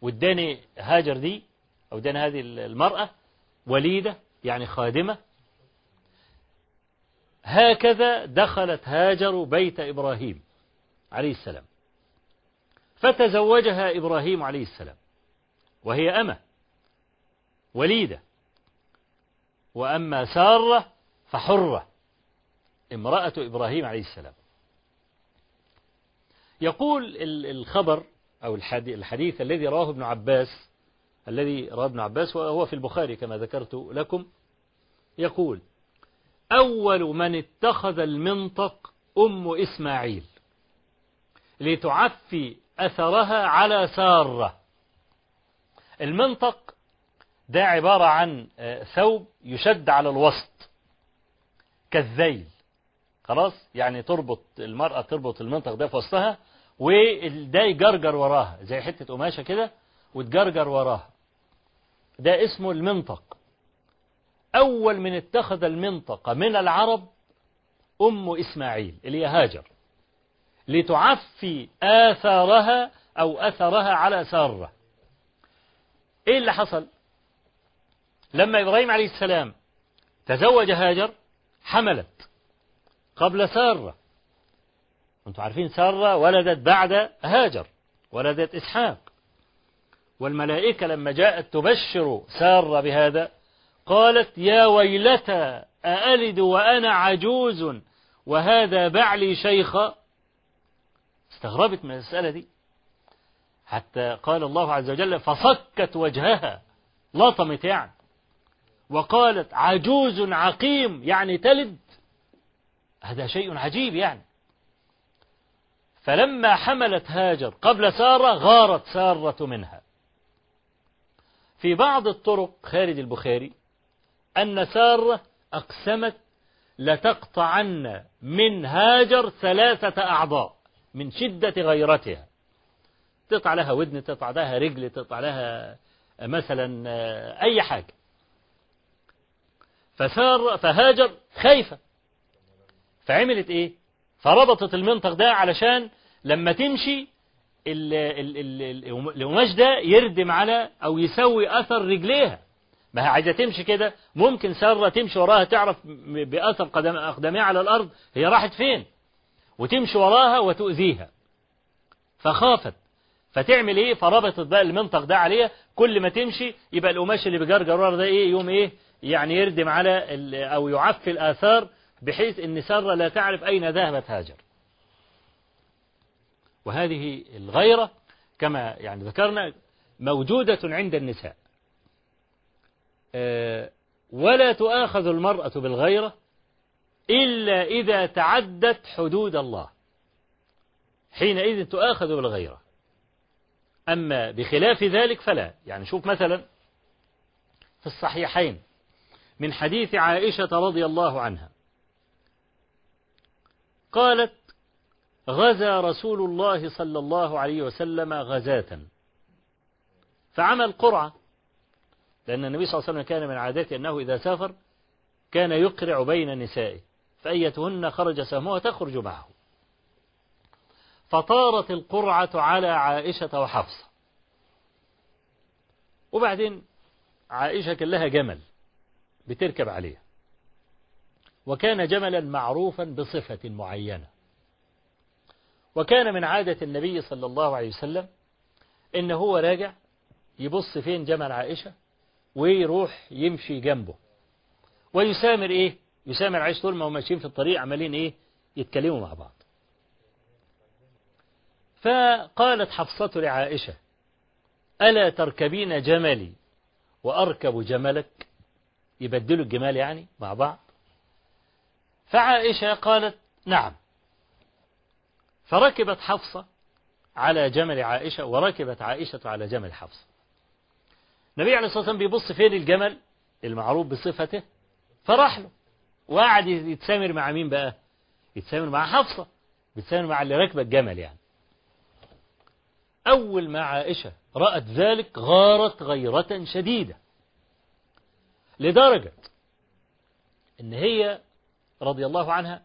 واداني هاجر دي أو اداني هذه المرأة وليدة يعني خادمة هكذا دخلت هاجر بيت إبراهيم عليه السلام فتزوجها إبراهيم عليه السلام وهي أمة وليدة وأما سارة فحرة. امرأة إبراهيم عليه السلام. يقول الخبر أو الحديث الذي رواه ابن عباس الذي رواه ابن عباس وهو في البخاري كما ذكرت لكم يقول أول من اتخذ المنطق أم إسماعيل لتعفي أثرها على سارة. المنطق ده عبارة عن ثوب يشد على الوسط كالذيل. خلاص؟ يعني تربط المرأة تربط المنطق ده في وسطها وده يجرجر وراها زي حتة قماشة كده وتجرجر وراها. ده اسمه المنطق. أول من اتخذ المنطق من العرب أم إسماعيل اللي هي هاجر لتعفي آثارها أو أثرها على سارة إيه اللي حصل؟ لما إبراهيم عليه السلام تزوج هاجر حملت قبل سارة. أنتم عارفين سارة ولدت بعد هاجر ولدت إسحاق. والملائكة لما جاءت تبشر سارة بهذا قالت يا ويلتى أألد وأنا عجوز وهذا بعلي شيخا استغربت من المسألة دي. حتى قال الله عز وجل فصكت وجهها لطمت يعني وقالت عجوز عقيم يعني تلد. هذا شيء عجيب يعني. فلما حملت هاجر قبل سارة غارت سارة منها. في بعض الطرق خارج البخاري أن سارة أقسمت لتقطعن من هاجر ثلاثة أعضاء من شدة غيرتها. تقطع لها ودن تقطع لها رجل تقطع لها مثلا أي حاجة. فسار فهاجر خايفة. فعملت إيه؟ فربطت المنطق ده علشان لما تمشي القماش ده يردم على أو يسوي أثر رجليها. ما هي عايزة تمشي كده ممكن سارة تمشي وراها تعرف بأثر قدم أقدامها على الأرض هي راحت فين؟ وتمشي وراها وتؤذيها. فخافت. فتعمل إيه؟ فربطت بقى المنطق ده عليها. كل ما تمشي يبقى القماش اللي بجرجر ورا ده إيه؟ يوم إيه؟ يعني يردم على أو يعفي الآثار بحيث إن سارة لا تعرف أين ذهبت هاجر. وهذه الغيرة كما يعني ذكرنا موجودة عند النساء. ولا تؤاخذ المرأة بالغيرة إلا إذا تعدت حدود الله. حينئذ تؤاخذ بالغيرة. أما بخلاف ذلك فلا. يعني شوف مثلا في الصحيحين من حديث عائشة رضي الله عنها. قالت غزا رسول الله صلى الله عليه وسلم غزاة. فعمل قرعة لأن النبي صلى الله عليه وسلم كان من عادته أنه إذا سافر كان يقرع بين نسائه فأيتهن خرج سهمها تخرج معه. فطارت القرعة على عائشة وحفصة. وبعدين عائشة كان لها جمل. بتركب عليه وكان جملا معروفا بصفة معينة. وكان من عادة النبي صلى الله عليه وسلم إن هو راجع يبص فين جمل عائشة ويروح يمشي جنبه. ويسامر إيه؟ يسامر عائشة طول ما هم ماشيين في الطريق عمالين إيه؟ يتكلموا مع بعض. فقالت حفصة لعائشة ألا تركبين جملي وأركب جملك؟ يبدلوا الجمال يعني مع بعض. فعائشة قالت نعم. فركبت حفصة على جمل عائشة وركبت عائشة على جمل حفصة. النبي عليه الصلاة والسلام بيبص فين الجمل؟ المعروف بصفته. فراح له. وقعد يتسامر مع مين بقى؟ يتسامر مع حفصة. بيتسامر مع اللي راكبه الجمل يعني. أول ما عائشة رأت ذلك غارت غيرة شديدة. لدرجة إن هي رضي الله عنها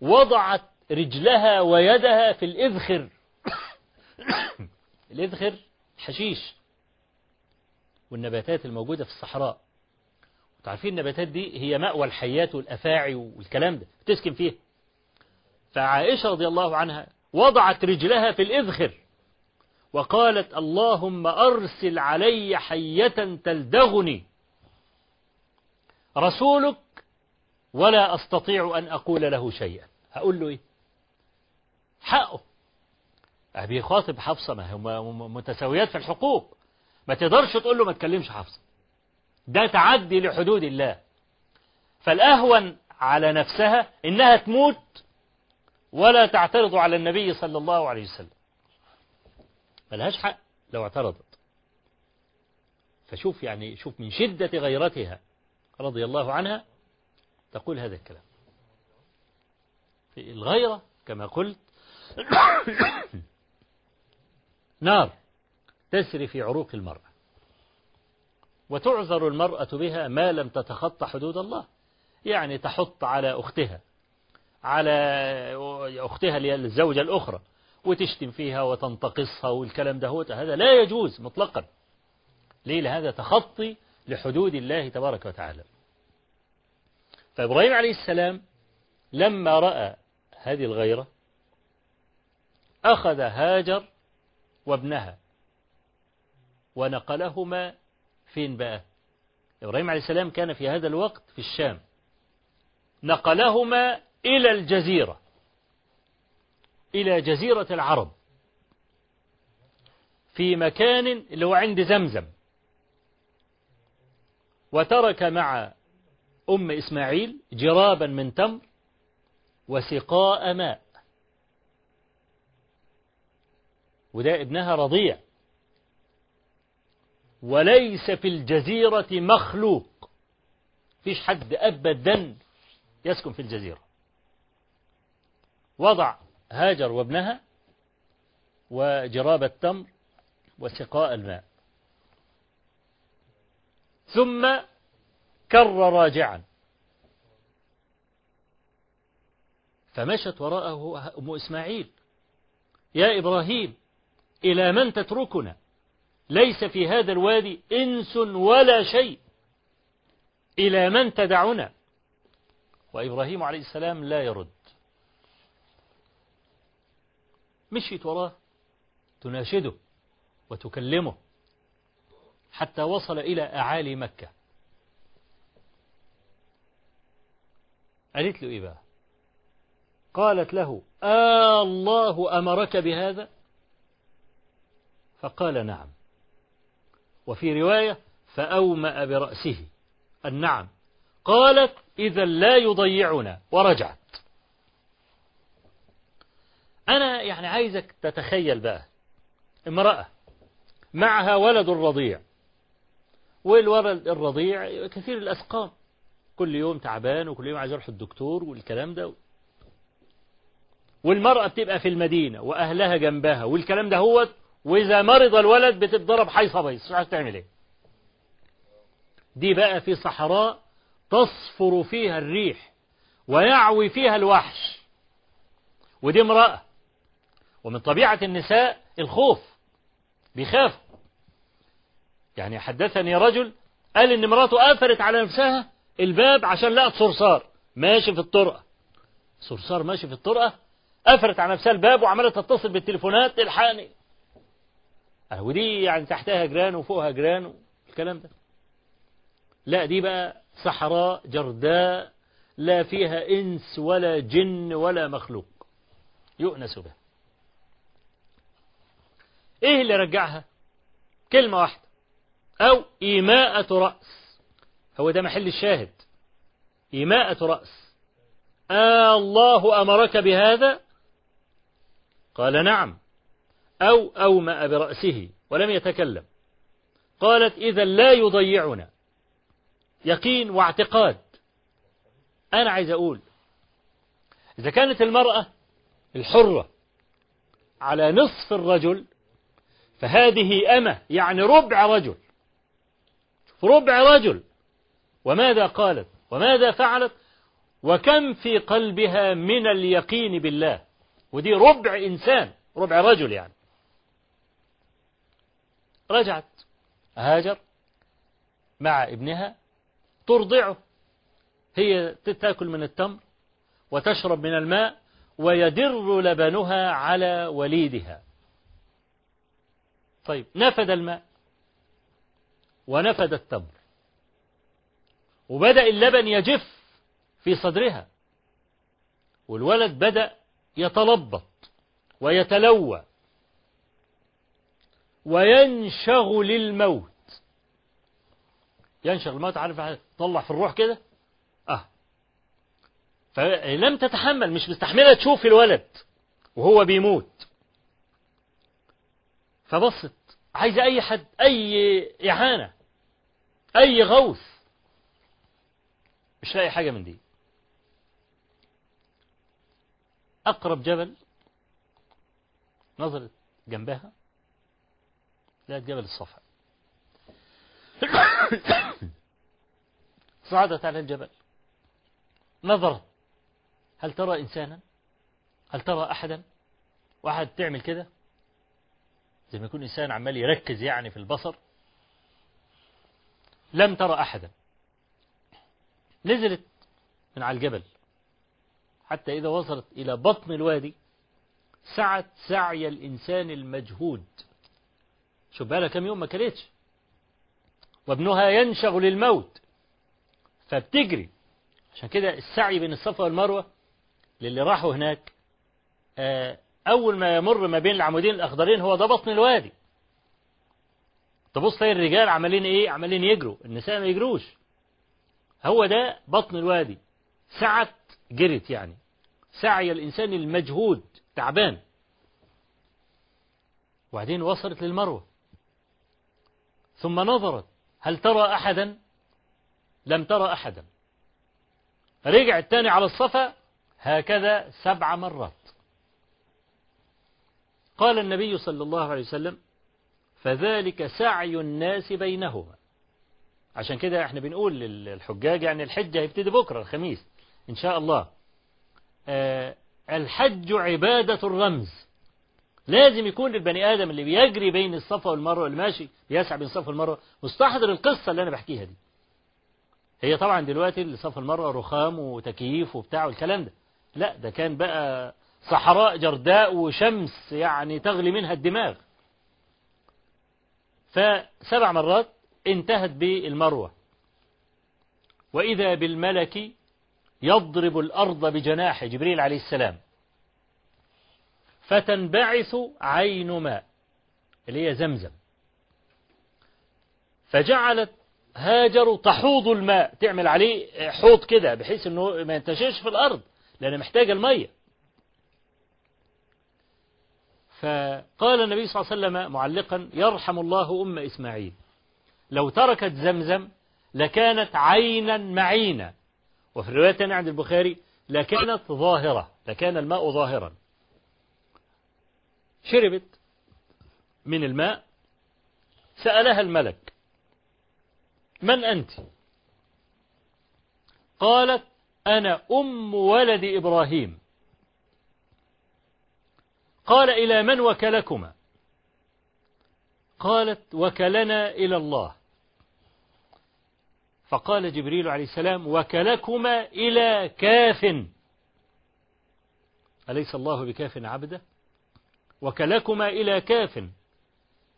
وضعت رجلها ويدها في الإذخر. الإذخر حشيش. والنباتات الموجودة في الصحراء. تعرفين النباتات دي هي مأوى الحيات والأفاعي والكلام ده. تسكن فيه فعائشة رضي الله عنها وضعت رجلها في الإذخر. وقالت اللهم أرسل علي حية تلدغني. رسولك ولا أستطيع أن أقول له شيئا. هقول له إيه؟ حقه. بيخاطب حفصة ما هم متساويات في الحقوق. ما تقدرش تقول له ما تكلمش حفصة. ده تعدي لحدود الله. فالأهون على نفسها إنها تموت ولا تعترض على النبي صلى الله عليه وسلم. ملهاش حق لو اعترضت. فشوف يعني شوف من شدة غيرتها. رضي الله عنها تقول هذا الكلام. في الغيرة كما قلت نار تسري في عروق المرأة وتعذر المرأة بها ما لم تتخطى حدود الله. يعني تحط على أختها على أختها الزوجة الأخرى وتشتم فيها وتنتقصها والكلام ده هذا لا يجوز مطلقا. ليه؟ لهذا تخطي لحدود الله تبارك وتعالى. فإبراهيم عليه السلام لما رأى هذه الغيرة أخذ هاجر وابنها ونقلهما فين بقى إبراهيم عليه السلام كان في هذا الوقت في الشام. نقلهما إلى الجزيرة إلى جزيرة العرب في مكان اللي هو عند زمزم. وترك مع أم إسماعيل جرابا من تمر وسقاء ماء. وده ابنها رضيع. وليس في الجزيرة مخلوق. فيش حد أبدا يسكن في الجزيرة. وضع هاجر وابنها وجراب التمر وسقاء الماء. ثم كر راجعا فمشت وراءه أم إسماعيل. يا إبراهيم إلى من تتركنا؟ ليس في هذا الوادي إنس ولا شيء. إلى من تدعنا؟ وإبراهيم عليه السلام لا يرد. مشيت وراه تناشده وتكلمه. حتى وصل إلى أعالي مكة. قالت له إيه بقى؟ قالت له آه الله أمرك بهذا؟ فقال نعم. وفي رواية فأومأ برأسه. النعم قالت إذا لا يضيعنا. ورجعت. أنا يعني عايزك تتخيل بقى. امرأة معها ولد رضيع. والولد الرضيع كثير الأسقام. كل يوم تعبان وكل يوم عايز يروح الدكتور والكلام ده. والمرأة بتبقى في المدينة وأهلها جنبها والكلام ده هو وإذا مرض الولد بتتضرب حيصة بيص مش تعمل إيه. دي بقى في صحراء تصفر فيها الريح ويعوي فيها الوحش. ودي امرأة. ومن طبيعة النساء الخوف. بيخافوا يعني حدثني رجل قال إن مراته قفلت على نفسها الباب عشان لقت صرصار ماشي في الطرقة. صرصار ماشي في الطرقة قفلت على نفسها الباب وعمالة تتصل بالتليفونات الحقني. ودي يعني تحتها جيران وفوقها جيران والكلام ده. لا دي بقى صحراء جرداء لا فيها إنس ولا جن ولا مخلوق. يؤنس به إيه اللي رجعها؟ كلمة واحدة. أو إيماءة رأس. هو ده محل الشاهد. إيماءة رأس. آه الله أمرك بهذا؟ قال نعم. أو أومأ برأسه ولم يتكلم. قالت إذا لا يضيعنا. يقين واعتقاد. أنا عايز أقول إذا كانت المرأة الحرة على نصف الرجل فهذه أمة يعني ربع رجل ربع رجل. وماذا قالت؟ وماذا فعلت؟ وكم في قلبها من اليقين بالله. ودي ربع إنسان ربع رجل يعني. رجعت. هاجر مع ابنها. ترضعه. هي تاكل من التمر وتشرب من الماء ويدر لبنها على وليدها. طيب نفد الماء. ونفد التمر. وبدأ اللبن يجف في صدرها. والولد بدأ يتلبط ويتلوى وينشغل الموت ينشغل الموت عارف طلع في الروح كده؟ آه. فلم تتحمل مش مستحملة تشوف الولد وهو بيموت. فبصت عايزة أي حد أي إعانة. أي غوث. مش لاقي حاجة من دي. أقرب جبل نظرت جنبها لقت جبل الصفا. صعدت على الجبل. نظرت هل ترى إنسانا؟ هل ترى أحدا؟ واحد تعمل كده؟ زي ما يكون إنسان عمال يركز يعني في البصر. لم ترى أحدا. نزلت من على الجبل. حتى إذا وصلت إلى بطن الوادي سعت سعي الإنسان المجهود. شوف بقى كم يوم ما كلتش. وابنها ينشغل الموت فبتجري. عشان كده السعي بين الصفا والمروة للي راحوا هناك أول ما يمر ما بين العمودين الأخضرين هو ده بطن الوادي. تبص تلاقي الرجال عمالين إيه؟ عمالين يجروا. النساء ما يجروش. هو ده بطن الوادي. سعت جرت يعني. سعي الإنسان المجهود. تعبان. وبعدين وصلت للمروة. ثم نظرت. هل ترى أحدا؟ لم ترى أحدا. رجعت تاني على الصفا. هكذا سبع مرات. قال النبي صلى الله عليه وسلم فذلك سعي الناس بينهما. عشان كده إحنا بنقول للحجاج يعني الحج هيبتدي بكرة الخميس إن شاء الله. آه الحج عبادة الرمز. لازم يكون البني آدم اللي بيجري بين الصفا والمروة اللي ماشي بيسعى بين الصفا والمروة. مستحضر القصة اللي أنا بحكيها دي. هي طبعا دلوقتي الصفا والمروة رخام وتكييف وبتاع والكلام ده. لا ده كان بقى صحراء جرداء وشمس يعني تغلي منها الدماغ. فسبع مرات انتهت بالمروة. وإذا بالملك يضرب الأرض بجناحه جبريل عليه السلام فتنبعث عين ماء اللي هي زمزم. فجعلت هاجر تحوض الماء تعمل عليه حوض كده بحيث إنه ما ينتشرش في الأرض لأن محتاجة المية. فقال النبي صلى الله عليه وسلم معلقا يرحم الله أم إسماعيل لو تركت زمزم لكانت عينا معينا وفي الرواية عند البخاري لكانت ظاهرة لكان الماء ظاهرا. شربت من الماء سألها الملك من أنت؟ قالت أنا أم ولد إبراهيم. قال إلى من وكلكما؟ قالت وكلنا إلى الله. فقال جبريل عليه السلام وكلكما إلى كاف. أليس الله بكاف عبده؟ وكلكما إلى كاف.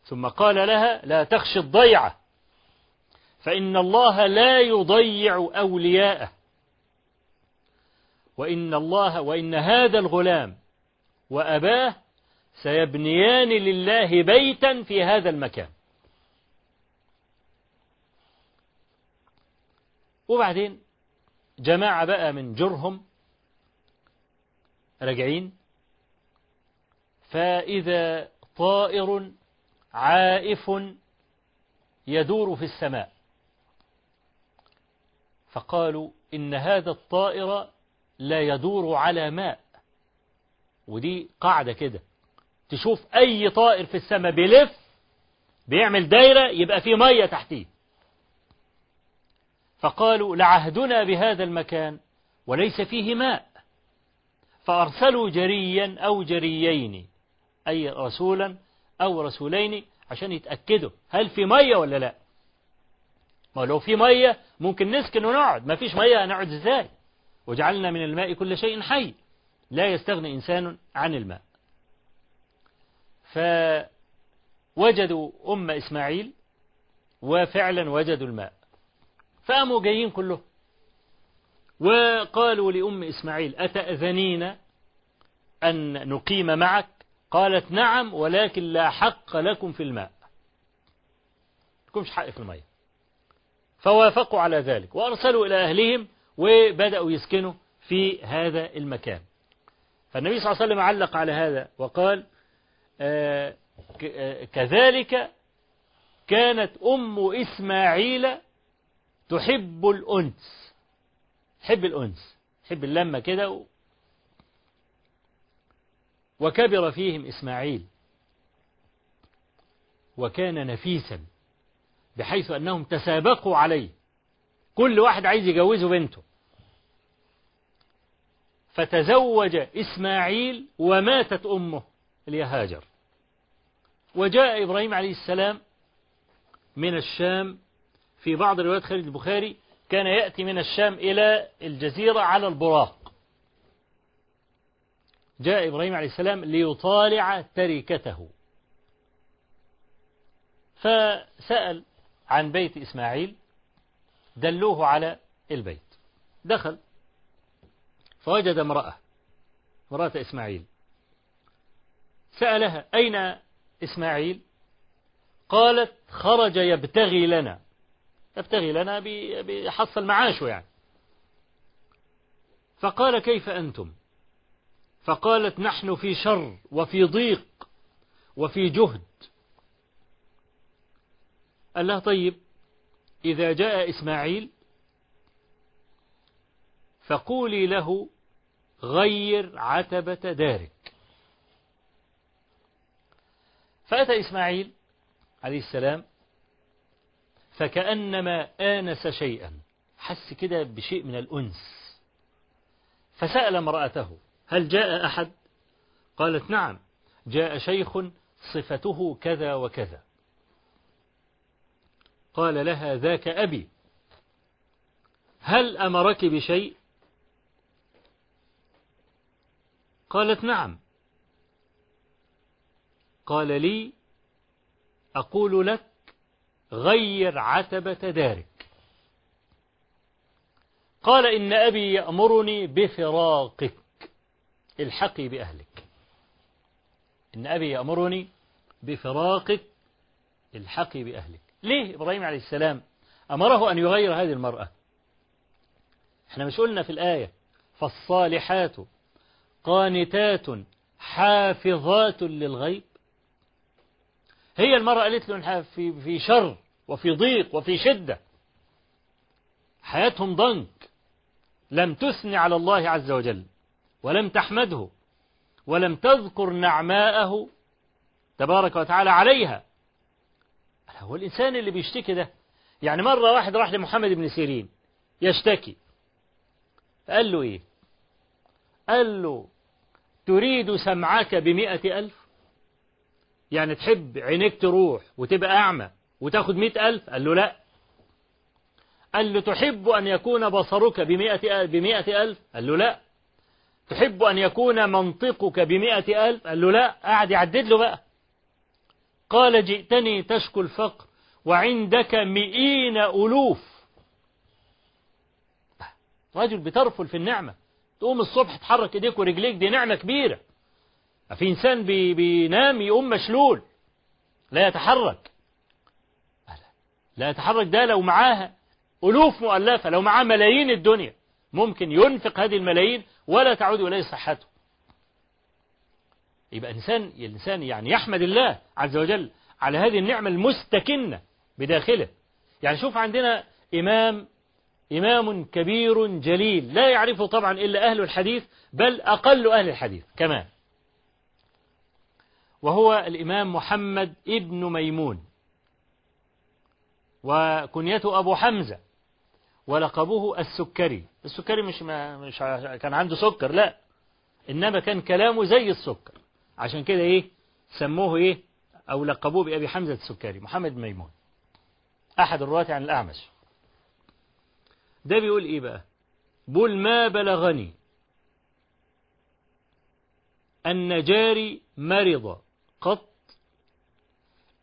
ثم قال لها لا تخشي الضيعة فإن الله لا يضيع أولياءه. وإن الله وإن هذا الغلام وأباه سيبنيان لله بيتا في هذا المكان. وبعدين جماعة بقى من جرهم راجعين. فإذا طائر عائف يدور في السماء. فقالوا إن هذا الطائر لا يدور على ماء. ودي قاعدة كده. تشوف أي طائر في السماء بيلف بيعمل دايرة يبقى في مية تحتيه. فقالوا لعهدنا بهذا المكان وليس فيه ماء. فأرسلوا جريا أو جريين أي رسولا أو رسولين عشان يتأكدوا هل في مية ولا لا. ما لو في مية ممكن نسكن ونقعد. ما فيش مية هنقعد إزاي؟ وجعلنا من الماء كل شيء حي. لا يستغني إنسان عن الماء. فوجدوا أم إسماعيل وفعلا وجدوا الماء. فقاموا جايين كلهم. وقالوا لأم إسماعيل أتأذنين أن نقيم معك؟ قالت نعم ولكن لا حق لكم في الماء. لكمش حق في الماء فوافقوا على ذلك وأرسلوا إلى أهلهم وبدأوا يسكنوا في هذا المكان. فالنبي صلى الله عليه وسلم علق على هذا وقال آه كذلك كانت أم إسماعيل تحب الأنس. تحب الأنس تحب اللمة كده وكبر فيهم إسماعيل. وكان نفيسا بحيث أنهم تسابقوا عليه. كل واحد عايز يجوزه بنته. فتزوج إسماعيل وماتت أمه اللي هاجر وجاء إبراهيم عليه السلام من الشام في بعض روايات خالد البخاري كان يأتي من الشام إلى الجزيرة على البراق. جاء إبراهيم عليه السلام ليطالع تركته. فسأل عن بيت إسماعيل دلوه على البيت. دخل. فوجد امرأة امرأة إسماعيل. سألها أين إسماعيل؟ قالت خرج يبتغي لنا. يبتغي لنا بيحصل معاشه يعني. فقال كيف أنتم؟ فقالت نحن في شر وفي ضيق وفي جهد. قال لها طيب إذا جاء إسماعيل فقولي له غير عتبة دارك. فأتى إسماعيل عليه السلام فكأنما آنس شيئا. حس كده بشيء من الأنس. فسأل امرأته هل جاء أحد؟ قالت نعم جاء شيخ صفته كذا وكذا. قال لها ذاك أبي هل أمرك بشيء؟ قالت نعم. قال لي أقول لك غير عتبة دارك. قال إن أبي يأمرني بفراقك الحقي بأهلك. إن أبي يأمرني بفراقك الحقي بأهلك. ليه إبراهيم عليه السلام أمره أن يغير هذه المرأة؟ إحنا مش قلنا في الآية فالصالحات قانتات حافظات للغيب. هي المرأة قالت له في في شر وفي ضيق وفي شدة. حياتهم ضنك. لم تثني على الله عز وجل ولم تحمده ولم تذكر نعماءه تبارك وتعالى عليها. هو الإنسان اللي بيشتكي ده؟ يعني مرة واحد راح لمحمد بن سيرين يشتكي. قال له إيه؟ قال له تريد سمعك بمئة ألف؟ يعني تحب عينيك تروح وتبقى أعمى وتاخد مئة ألف؟ قال له لا. قال له تحب أن يكون بصرك بمئة, بمئة ألف؟ قال له لا. تحب أن يكون منطقك بمئة ألف؟ قال له لا. قاعد يعدد له بقى. قال جئتني تشكو الفقر وعندك مئين ألوف. رجل بترفل في النعمة. تقوم الصبح تحرك ايديك ورجليك دي نعمة كبيرة. في إنسان بي بينام يقوم مشلول لا يتحرك. لا يتحرك ده لو معاه ألوف مؤلفة لو معاه ملايين الدنيا ممكن ينفق هذه الملايين ولا تعود إليه صحته. يبقى إنسان الإنسان يعني يحمد الله عز وجل على هذه النعمة المستكنة بداخله. يعني شوف عندنا إمام إمام كبير جليل. لا يعرفه طبعا إلا أهل الحديث بل أقل أهل الحديث. كمان. وهو الإمام محمد ابن ميمون. وكنيته أبو حمزة. ولقبه السكري. السكري مش, ما مش كان عنده سكر لا. إنما كان كلامه زي السكر. عشان كده إيه؟ سموه إيه؟ أو لقبوه بأبي حمزة السكري محمد ميمون. أحد الرواة عن الأعمش. ده بيقول إيه بقى؟ أول ما بلغني. أن جاري مرض قط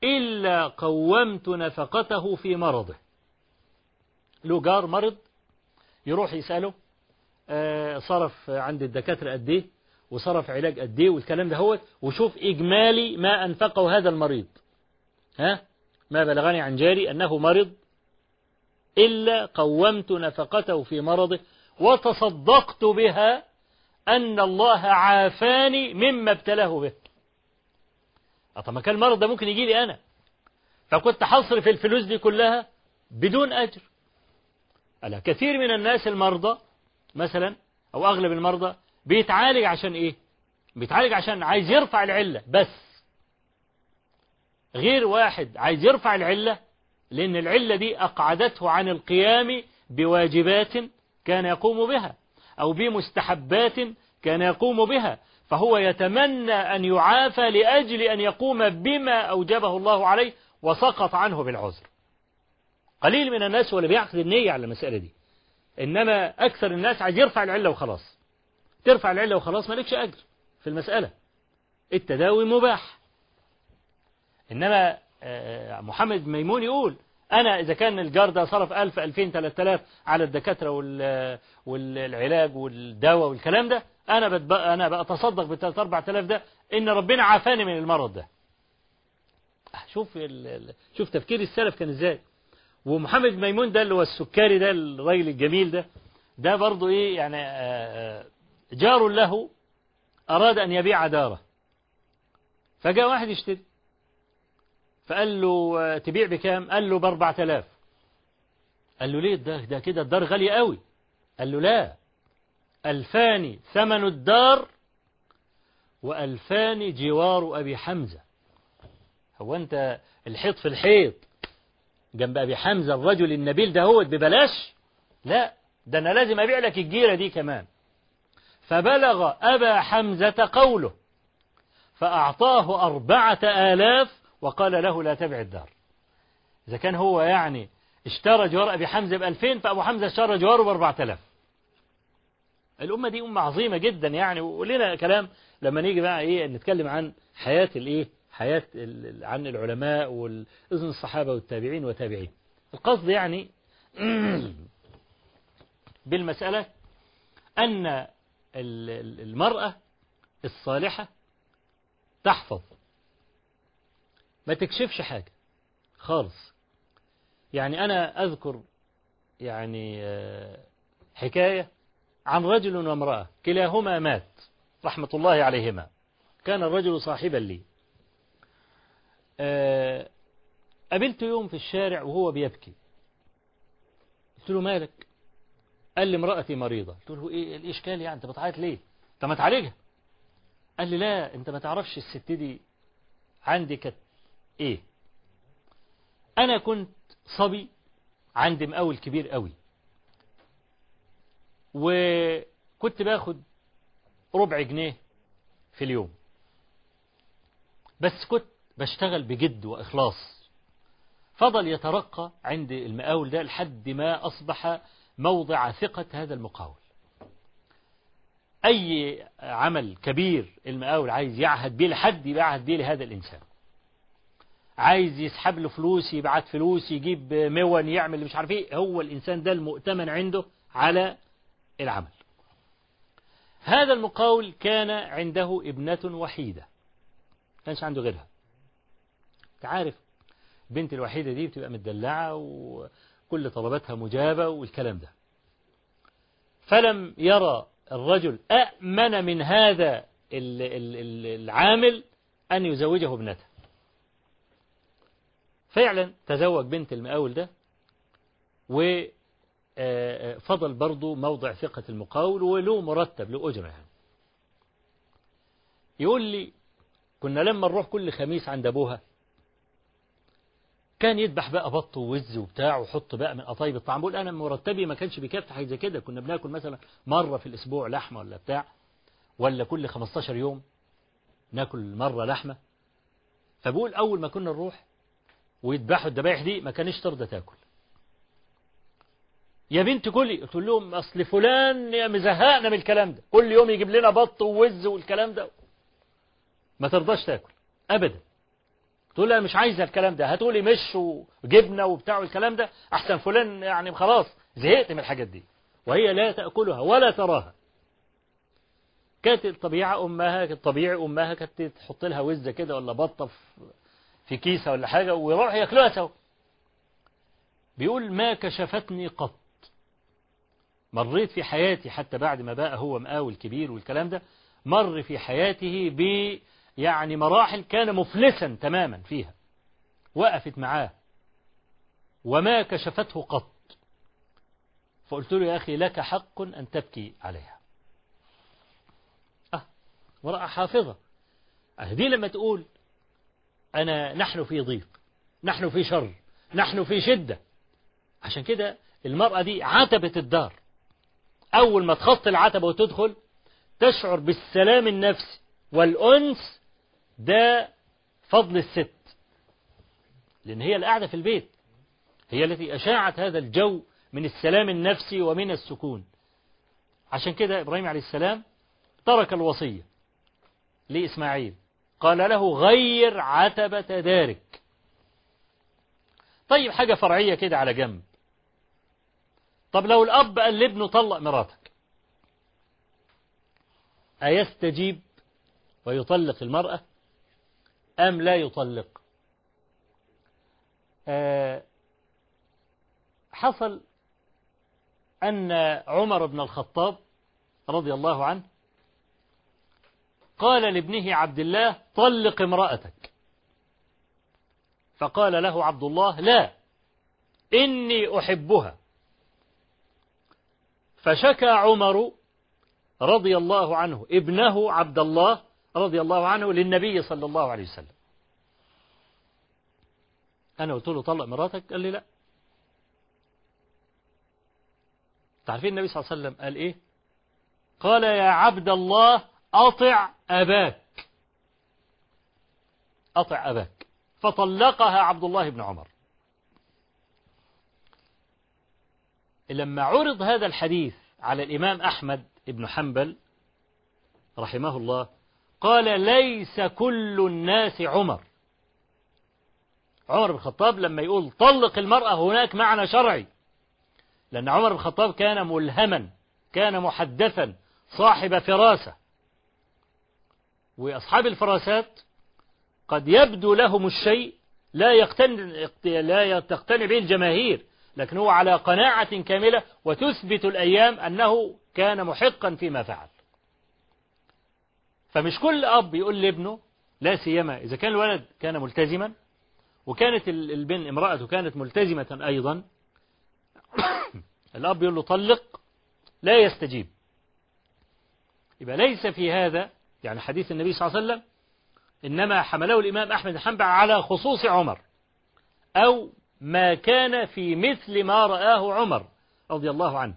إلا قومت نفقته في مرضه. له جار مرض يروح يسأله آه صرف عند الدكاترة قد إيه؟ وصرف علاج قد إيه؟ والكلام ده هو وشوف إجمالي ما أنفقه هذا المريض. ها؟ ما بلغني عن جاري أنه مرض إلا قومت نفقته في مرضه وتصدقت بها أن الله عافاني مما ابتلاه به. طب ما كان المرض ده ممكن يجي لي أنا. فكنت حصرف الفلوس دي كلها بدون أجر. ألا كثير من الناس المرضى مثلا أو أغلب المرضى بيتعالج عشان إيه؟ بيتعالج عشان عايز يرفع العلة بس. غير واحد عايز يرفع العلة لأن العلة دي أقعدته عن القيام بواجبات كان يقوم بها أو بمستحبات كان يقوم بها فهو يتمنى أن يعافى لأجل أن يقوم بما أوجبه الله عليه وسقط عنه بالعذر. قليل من الناس هو اللي بيعقد النية على المسألة دي. إنما أكثر الناس عايز يرفع العلة وخلاص. ترفع العلة وخلاص مالكش أجر في المسألة. التداوي مباح. إنما محمد ميمون يقول أنا إذا كان الجار ده صرف ألف ألفين ثلاثة آلاف على الدكاترة والعلاج والدواء والكلام ده أنا بتبقى أنا بتصدق بالثلاث أربع آلاف ده إن ربنا عافاني من المرض ده. شوف شوف تفكير السلف كان إزاي. ومحمد ميمون ده اللي هو السكري ده الراجل الجميل ده ده برضه إيه يعني جار له أراد أن يبيع دارة. فجاء واحد يشتري. فقال له تبيع بكام؟ قال له بأربعة آلاف. قال له ليه؟ ده ده كده الدار غالية قوي. قال له لا. ألفان ثمن الدار وألفان جوار أبي حمزة. هو أنت الحيط في الحيط. جنب أبي حمزة الرجل النبيل ده هو ببلاش؟ لا. ده أنا لازم أبيع لك الجيرة دي كمان. فبلغ أبا حمزة قوله فأعطاه أربعة آلاف وقال له لا تبع الدار. إذا كان هو يعني اشترى جوار أبي حمزة بألفين فأبو حمزة اشترى جواره بأربعة آلاف. الأمة دي أمة عظيمة جدا يعني ولنا كلام لما نيجي بقى إيه نتكلم عن حياة الإيه؟ حياة عن العلماء والإذن الصحابة والتابعين وتابعين. القصد يعني بالمسألة أن المرأة الصالحة تحفظ ما تكشفش حاجة. خالص. يعني أنا أذكر يعني حكاية عن رجل وامرأة. كلاهما مات رحمة الله عليهما. كان الرجل صاحبا لي. آه، قابلته يوم في الشارع وهو بيبكي. قلت له مالك؟ قال لي امرأتي مريضة. قلت له إيه الإشكال يعني؟ أنت بتعيط ليه؟ أنت ما تعالجها. قال لي لا أنت ما تعرفش الست دي عندي كانت إيه؟ أنا كنت صبي عندي مقاول كبير قوي. وكنت باخد ربع جنيه في اليوم. بس كنت بشتغل بجد وإخلاص. فضل يترقى عند المقاول ده لحد ما أصبح موضع ثقة هذا المقاول. أي عمل كبير المقاول عايز يعهد بيه لحد يبعهد بيه لهذا الإنسان. عايز يسحب له فلوس يبعت فلوس يجيب مون يعمل مش عارف إيه. هو الإنسان ده المؤتمن عنده على العمل. هذا المقاول كان عنده ابنة وحيدة. كانش عنده غيرها. تعرف بنت الوحيدة دي بتبقى متدلعة وكل طلباتها مجابة والكلام ده. فلم يرى الرجل أأمن من هذا العامل أن يزوجه ابنته فعلا تزوج بنت المقاول ده وفضل برضه موضع ثقة المقاول وله مرتب له أجرة يعني. يقول لي كنا لما نروح كل خميس عند أبوها كان يذبح بقى بط ووز وبتاع وحط بقى من قطايب الطعام بقول أنا مرتبي ما كانش بيكفي حاجة زي كده كنا بناكل مثلا مرة في الأسبوع لحمة ولا بتاع ولا كل 15 يوم ناكل مرة لحمة. فبقول أول ما كنا نروح ويذبحوا الذبايح دي ما كانش ترضى تاكل. يا بنت كلي قلت لهم أصل فلان مزهقنا من الكلام ده. كل يوم يجيب لنا بط ووز والكلام ده. ما ترضاش تاكل ابدا. تقول لها مش عايزة الكلام ده. هتقولي مش وجبنة وبتاع والكلام ده. أحسن فلان يعني خلاص زهقت من الحاجات دي. وهي لا تأكلها ولا تراها. كانت الطبيعه أمها كانت طبيعي أمها كانت تحط لها وزة كده ولا بطة في كيسة ولا حاجة ويروحوا ياكلوها سوا. بيقول ما كشفتني قط. مريت في حياتي حتى بعد ما بقى هو مقاول كبير والكلام ده مر في حياته ب يعني مراحل كان مفلسا تماما فيها. وقفت معاه. وما كشفته قط. فقلت له يا أخي لك حق أن تبكي عليها. أه ورأى حافظة. أهدي لما تقول أنا نحن في ضيق نحن في شر نحن في شدة. عشان كده المرأة دي عتبة الدار. أول ما تخط العتبة وتدخل تشعر بالسلام النفسي والأنس ده فضل الست. لأن هي القاعدة في البيت هي التي أشاعت هذا الجو من السلام النفسي ومن السكون. عشان كده إبراهيم عليه السلام ترك الوصية لإسماعيل. قال له غير عتبة دارك. طيب حاجة فرعية كده على جنب. طب لو الأب قال لابنه طلق مراتك. أيستجيب ويطلق المرأة أم لا يطلق؟ آه حصل أن عمر بن الخطاب رضي الله عنه قال لابنه عبد الله طلق امرأتك. فقال له عبد الله لا إني أحبها. فشكى عمر رضي الله عنه ابنه عبد الله رضي الله عنه للنبي صلى الله عليه وسلم. أنا قلت له طلق مراتك قال لي لا. تعرفين النبي صلى الله عليه وسلم قال إيه؟ قال يا عبد الله أطع أباك. أطع أباك. فطلقها عبد الله بن عمر. لما عرض هذا الحديث على الإمام أحمد بن حنبل رحمه الله قال ليس كل الناس عمر. عمر بن الخطاب لما يقول طلق المرأة هناك معنى شرعي. لأن عمر بن الخطاب كان ملهما كان محدثا صاحب فراسة. وأصحاب الفراسات قد يبدو لهم الشيء لا يقتنع لا تقتنع به الجماهير لكن هو على قناعة كاملة وتثبت الأيام أنه كان محقا فيما فعل. فمش كل أب يقول لابنه لا سيما إذا كان الولد كان ملتزما وكانت البن امرأته كانت ملتزمة أيضا الأب يقول له طلق لا يستجيب. يبقى ليس في هذا يعني حديث النبي صلى الله عليه وسلم إنما حمله الإمام أحمد حنبل على خصوص عمر أو ما كان في مثل ما رآه عمر رضي الله عنه.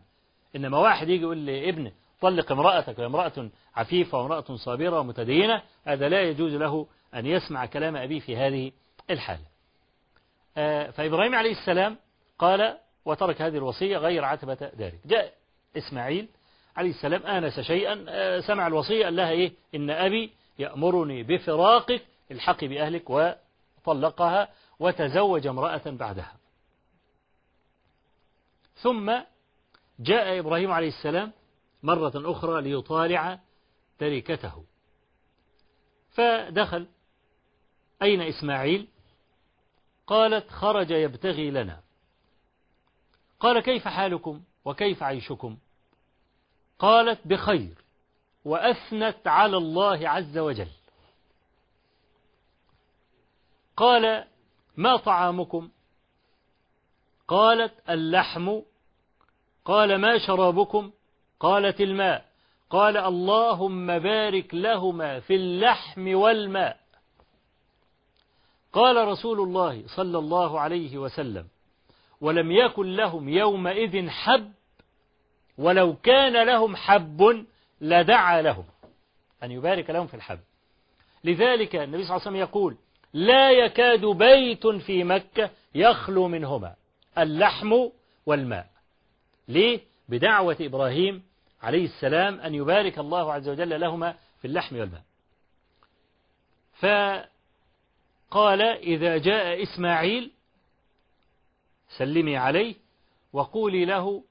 إنما واحد يجي يقول لابنه طلق امرأتك وامرأة عفيفة وامرأة صابرة ومتدينة هذا لا يجوز له أن يسمع كلام أبيه في هذه الحالة. فإبراهيم عليه السلام قال وترك هذه الوصية غير عتبة دارك جاء إسماعيل عليه السلام آنس شيئا سمع الوصية قال لها إيه؟ إن أبي يأمرني بفراقك الحق بأهلك وطلقها وتزوج امرأة بعدها. ثم جاء إبراهيم عليه السلام مرة أخرى ليطالع تركته. فدخل أين إسماعيل؟ قالت خرج يبتغي لنا. قال كيف حالكم؟ وكيف عيشكم؟ قالت بخير وأثنت على الله عز وجل. قال ما طعامكم؟ قالت اللحم. قال ما شرابكم؟ قالت الماء. قال اللهم بارك لهما في اللحم والماء. قال رسول الله صلى الله عليه وسلم ولم يكن لهم يومئذ حب ولو كان لهم حب لدعا لهم. أن يبارك لهم في الحب. لذلك النبي صلى الله عليه وسلم يقول لا يكاد بيت في مكة يخلو منهما اللحم والماء. ليه؟ بدعوة إبراهيم عليه السلام أن يبارك الله عز وجل لهما في اللحم والماء. فقال إذا جاء إسماعيل سلمي عليه وقولي له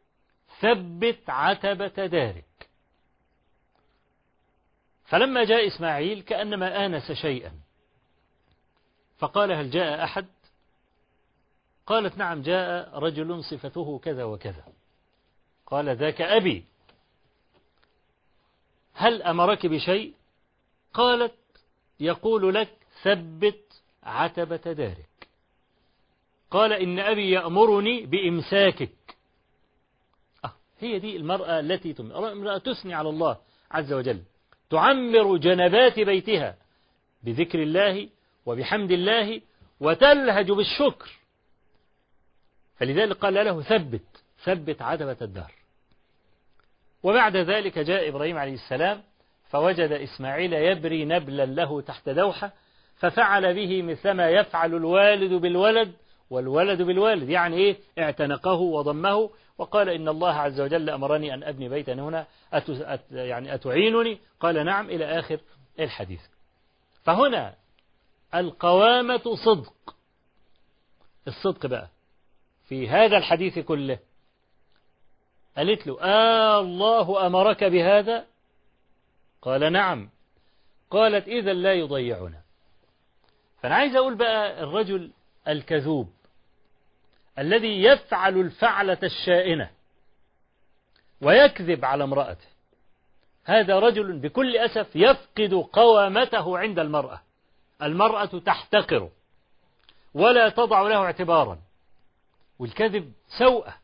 ثبت عتبة دارك. فلما جاء إسماعيل كأنما آنس شيئا. فقال هل جاء أحد؟ قالت نعم جاء رجل صفته كذا وكذا. قال ذاك أبي. هل أمرك بشيء؟ قالت يقول لك ثبت عتبة دارك. قال إن أبي يأمرني بإمساكك. هي دي المرأة التي تثني على الله عز وجل. تعمر جنبات بيتها بذكر الله وبحمد الله وتلهج بالشكر. فلذلك قال له ثبت ثبت عتبة الدار وبعد ذلك جاء إبراهيم عليه السلام فوجد إسماعيل يبري نبلا له تحت دوحة ففعل به مثلما يفعل الوالد بالولد والولد بالوالد يعني إيه؟ اعتنقه وضمه وقال إن الله عز وجل أمرني أن أبني بيتا هنا أت يعني أتعينني؟ قال نعم إلى آخر الحديث. فهنا القوامة صدق. الصدق بقى في هذا الحديث كله. قالت له آه الله أمرك بهذا؟ قال نعم. قالت إذا لا يضيعنا. فأنا عايز أقول بقى الرجل الكذوب الذي يفعل الفعلة الشائنة ويكذب على امرأته. هذا رجل بكل أسف يفقد قوامته عند المرأة. المرأة تحتقره ولا تضع له اعتبارا. والكذب سوءة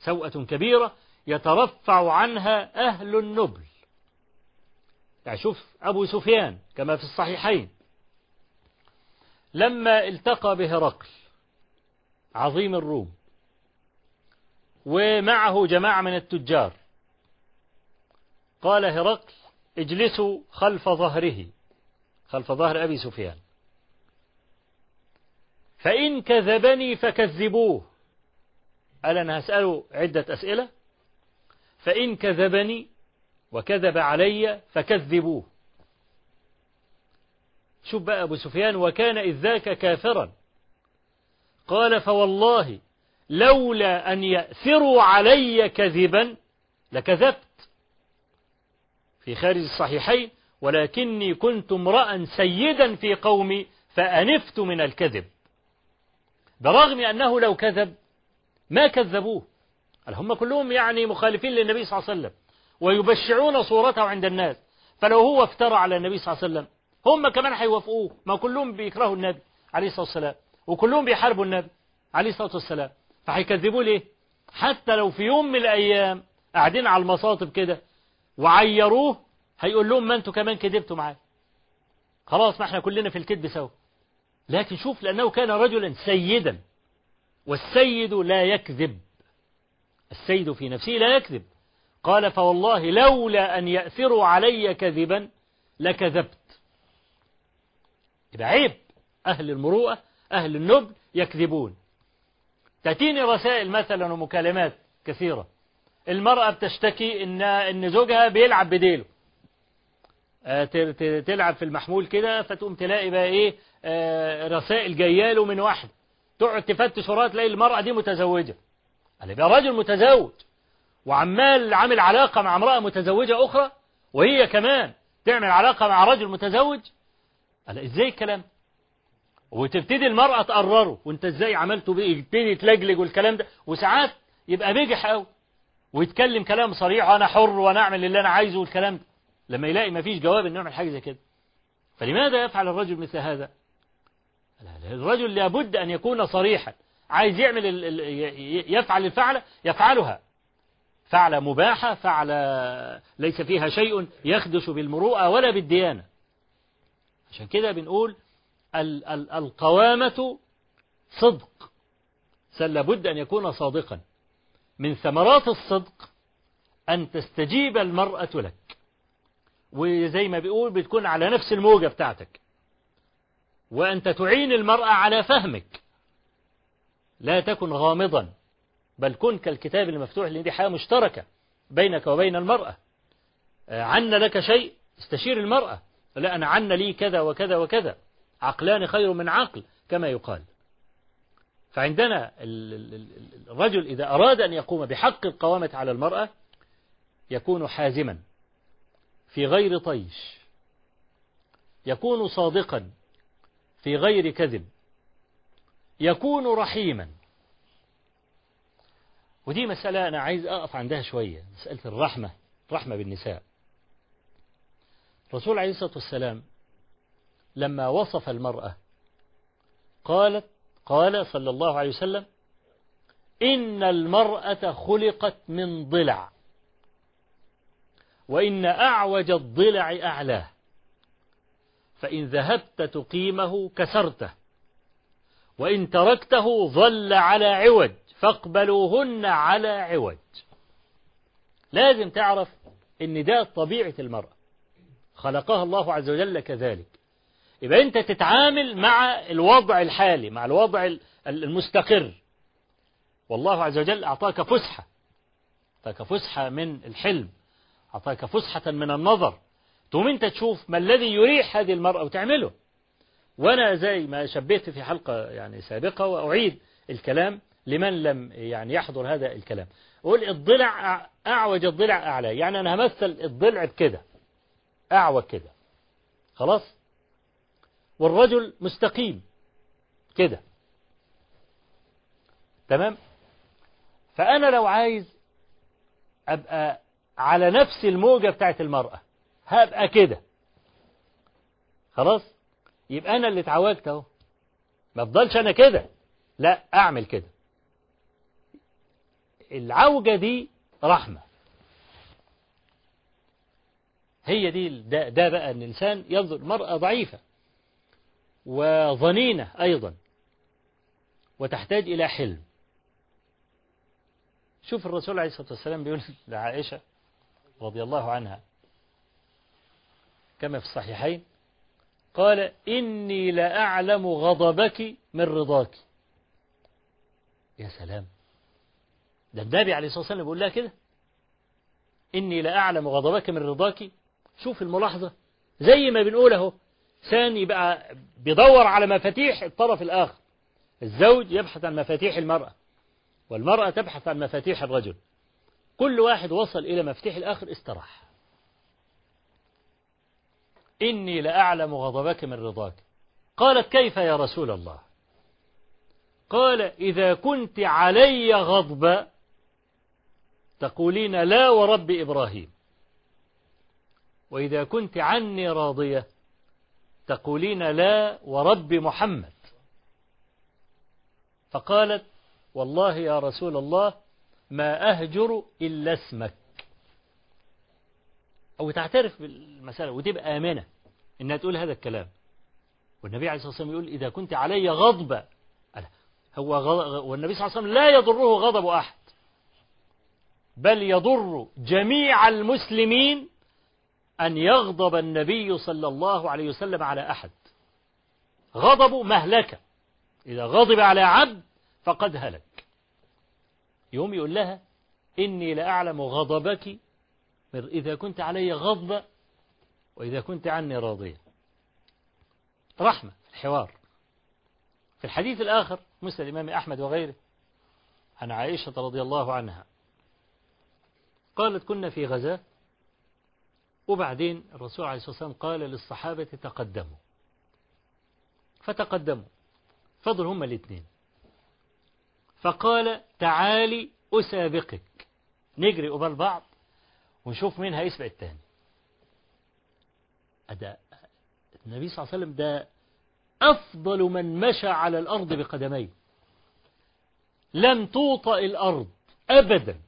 سوءة كبيرة يترفع عنها أهل النبل. يعني شوف أبو سفيان كما في الصحيحين لما التقى بهرقل عظيم الروم ومعه جماعة من التجار. قال هرقل اجلسوا خلف ظهره خلف ظهر أبي سفيان. فإن كذبني فكذبوه. قال أنا هسأله عدة أسئلة؟ فإن كذبني وكذب علي فكذبوه. شوف بقى أبو سفيان وكان إذ ذاك كافرا. قال فوالله لولا أن يأثروا علي كذبا لكذبت في خارج الصحيحين ولكني كنت امرأ سيدا في قومي فأنفت من الكذب. برغم أنه لو كذب ما كذبوه. هم كلهم يعني مخالفين للنبي صلى الله عليه وسلم ويبشعون صورته عند الناس. فلو هو افترى على النبي صلى الله عليه وسلم هم كمان هيوافقوه ما كلهم بيكرهوا النبي عليه الصلاة والسلام وكلهم بيحاربوا النبي عليه الصلاة والسلام. فهيكذبوه ليه؟ حتى لو في يوم من الأيام قاعدين على المصاطب كده وعيروه هيقول لهم ما أنتوا كمان كذبتوا معاه خلاص ما إحنا كلنا في الكذب سوا. لكن شوف لأنه كان رجلا سيدا والسيد لا يكذب. السيد في نفسه لا يكذب. قال فوالله لولا أن يأثروا علي كذبا لكذبت. يبقى عيب أهل المروءة أهل النبل يكذبون. تأتيني رسائل مثلا ومكالمات كثيرة. المرأة بتشتكي إن إن زوجها بيلعب بديله. تلعب في المحمول كده فتقوم تلاقي بقى إيه رسائل جاية له من واحد. تقعد تفتش وراها تلاقي المرأة دي متزوجة. قال يبقى راجل متزوج وعمال عامل علاقة مع امرأة متزوجة أخرى وهي كمان تعمل علاقة مع رجل متزوج قال إزاي الكلام؟ وتبتدي المرأة تقرره وأنت إزاي عملته بيه؟ يبتدي يتلجلج والكلام ده. وساعات يبقى بيجح قوي ويتكلم كلام صريح وأنا حر وأنا أعمل اللي أنا عايزه والكلام ده. لما يلاقي ما فيش جواب إنه يعمل حاجة زي كده. فلماذا يفعل الرجل مثل هذا؟ الرجل لابد أن يكون صريحا. عايز يعمل يفعل الفعل يفعلها. فعل مباحة فعل ليس فيها شيء يخدش بالمروءة ولا بالديانة. عشان كده بنقول ال ال القوامة صدق. لابد أن يكون صادقا. من ثمرات الصدق أن تستجيب المرأة لك. وزي ما بيقول بتكون على نفس الموجة بتاعتك. وأنت تعين المرأة على فهمك. لا تكن غامضا. بل كن كالكتاب المفتوح لأن دي حياة مشتركة بينك وبين المرأة. عن لك شيء استشير المرأة. لا أنا عن لي كذا وكذا وكذا. عقلان خير من عقل كما يقال. فعندنا الرجل إذا أراد أن يقوم بحق القوامة على المرأة يكون حازما في غير طيش. يكون صادقا في غير كذب. يكون رحيما. ودي مسألة أنا عايز أقف عندها شوية مسألة الرحمة رحمة بالنساء. الرسول عليه الصلاة والسلام لما وصف المرأة قالت قال صلى الله عليه وسلم إن المرأة خلقت من ضلع وإن أعوج الضلع أعلاه فإن ذهبت تقيمه كسرته وإن تركته ظل على عوج فاقبلوهن على عوج. لازم تعرف إن ده طبيعة المرأة. خلقها الله عز وجل كذلك. يبقى انت تتعامل مع الوضع الحالي مع الوضع المستقر. والله عز وجل أعطاك فسحة. أعطاك فسحة من الحلم. أعطاك فسحة من النظر. تقوم انت تشوف ما الذي يريح هذه المرأة وتعمله. وأنا زي ما شبهت في حلقة يعني سابقة وأعيد الكلام لمن لم يعني يحضر هذا الكلام. قول الضلع أعوج الضلع أعلى. يعني أنا همثل الضلع بكده أعوج كده. خلاص؟ والرجل مستقيم كده. تمام؟ فأنا لو عايز أبقى على نفس الموجة بتاعت المرأة هبقى كده. خلاص؟ يبقى أنا اللي اتعوجت أهو. ما أفضلش أنا كده. لا أعمل كده. العوجة دي رحمة. هي دي ده, ده بقى إن الإنسان ينظر مرأة ضعيفة وظنينة أيضا وتحتاج إلى حلم. شوف الرسول عليه الصلاة والسلام بيقول لعائشة رضي الله عنها كما في الصحيحين قال إني لأعلم غضبك من رضاك. يا سلام! ده النبي عليه الصلاة والسلام بيقول لها كده؟ إني لأعلم غضبك من رضاك شوف الملاحظة. زي ما بنقول اهو ثاني بقى بيدور على مفاتيح الطرف الآخر. الزوج يبحث عن مفاتيح المرأة والمرأة تبحث عن مفاتيح الرجل. كل واحد وصل إلى مفتاح الآخر استراح. إني لأعلم غضبك من رضاك. قالت كيف يا رسول الله؟ قال إذا كنت علي غضبا تقولين لا ورب إبراهيم. وإذا كنت عني راضية تقولين لا ورب محمد. فقالت والله يا رسول الله ما أهجر إلا اسمك. أو تعترف بالمسألة وتبقى آمنة إنها تقول هذا الكلام. والنبي عليه الصلاة والسلام يقول إذا كنت علي غضب. هو غضب والنبي صلى الله عليه وسلم لا يضره غضب أحد. بل يضر جميع المسلمين أن يغضب النبي صلى الله عليه وسلم على أحد. غضب مهلكة إذا غضب على عبد فقد هلك. يوم يقول لها إني لأعلم غضبك إذا كنت علي غضب وإذا كنت عني راضية. رحمة الحوار في الحديث الآخر مسند الإمام أحمد وغيره عن عائشة رضي الله عنها قالت كنا في غزاة. وبعدين الرسول عليه الصلاة والسلام قال للصحابة تقدموا. فتقدموا. فضل هما الاثنين. فقال تعالي أسابقك. نجري قبال بعض ونشوف مين هيسبق التاني. أدا النبي صلى الله عليه وسلم ده أفضل من مشى على الأرض بقدميه. لم توطأ الأرض أبدا.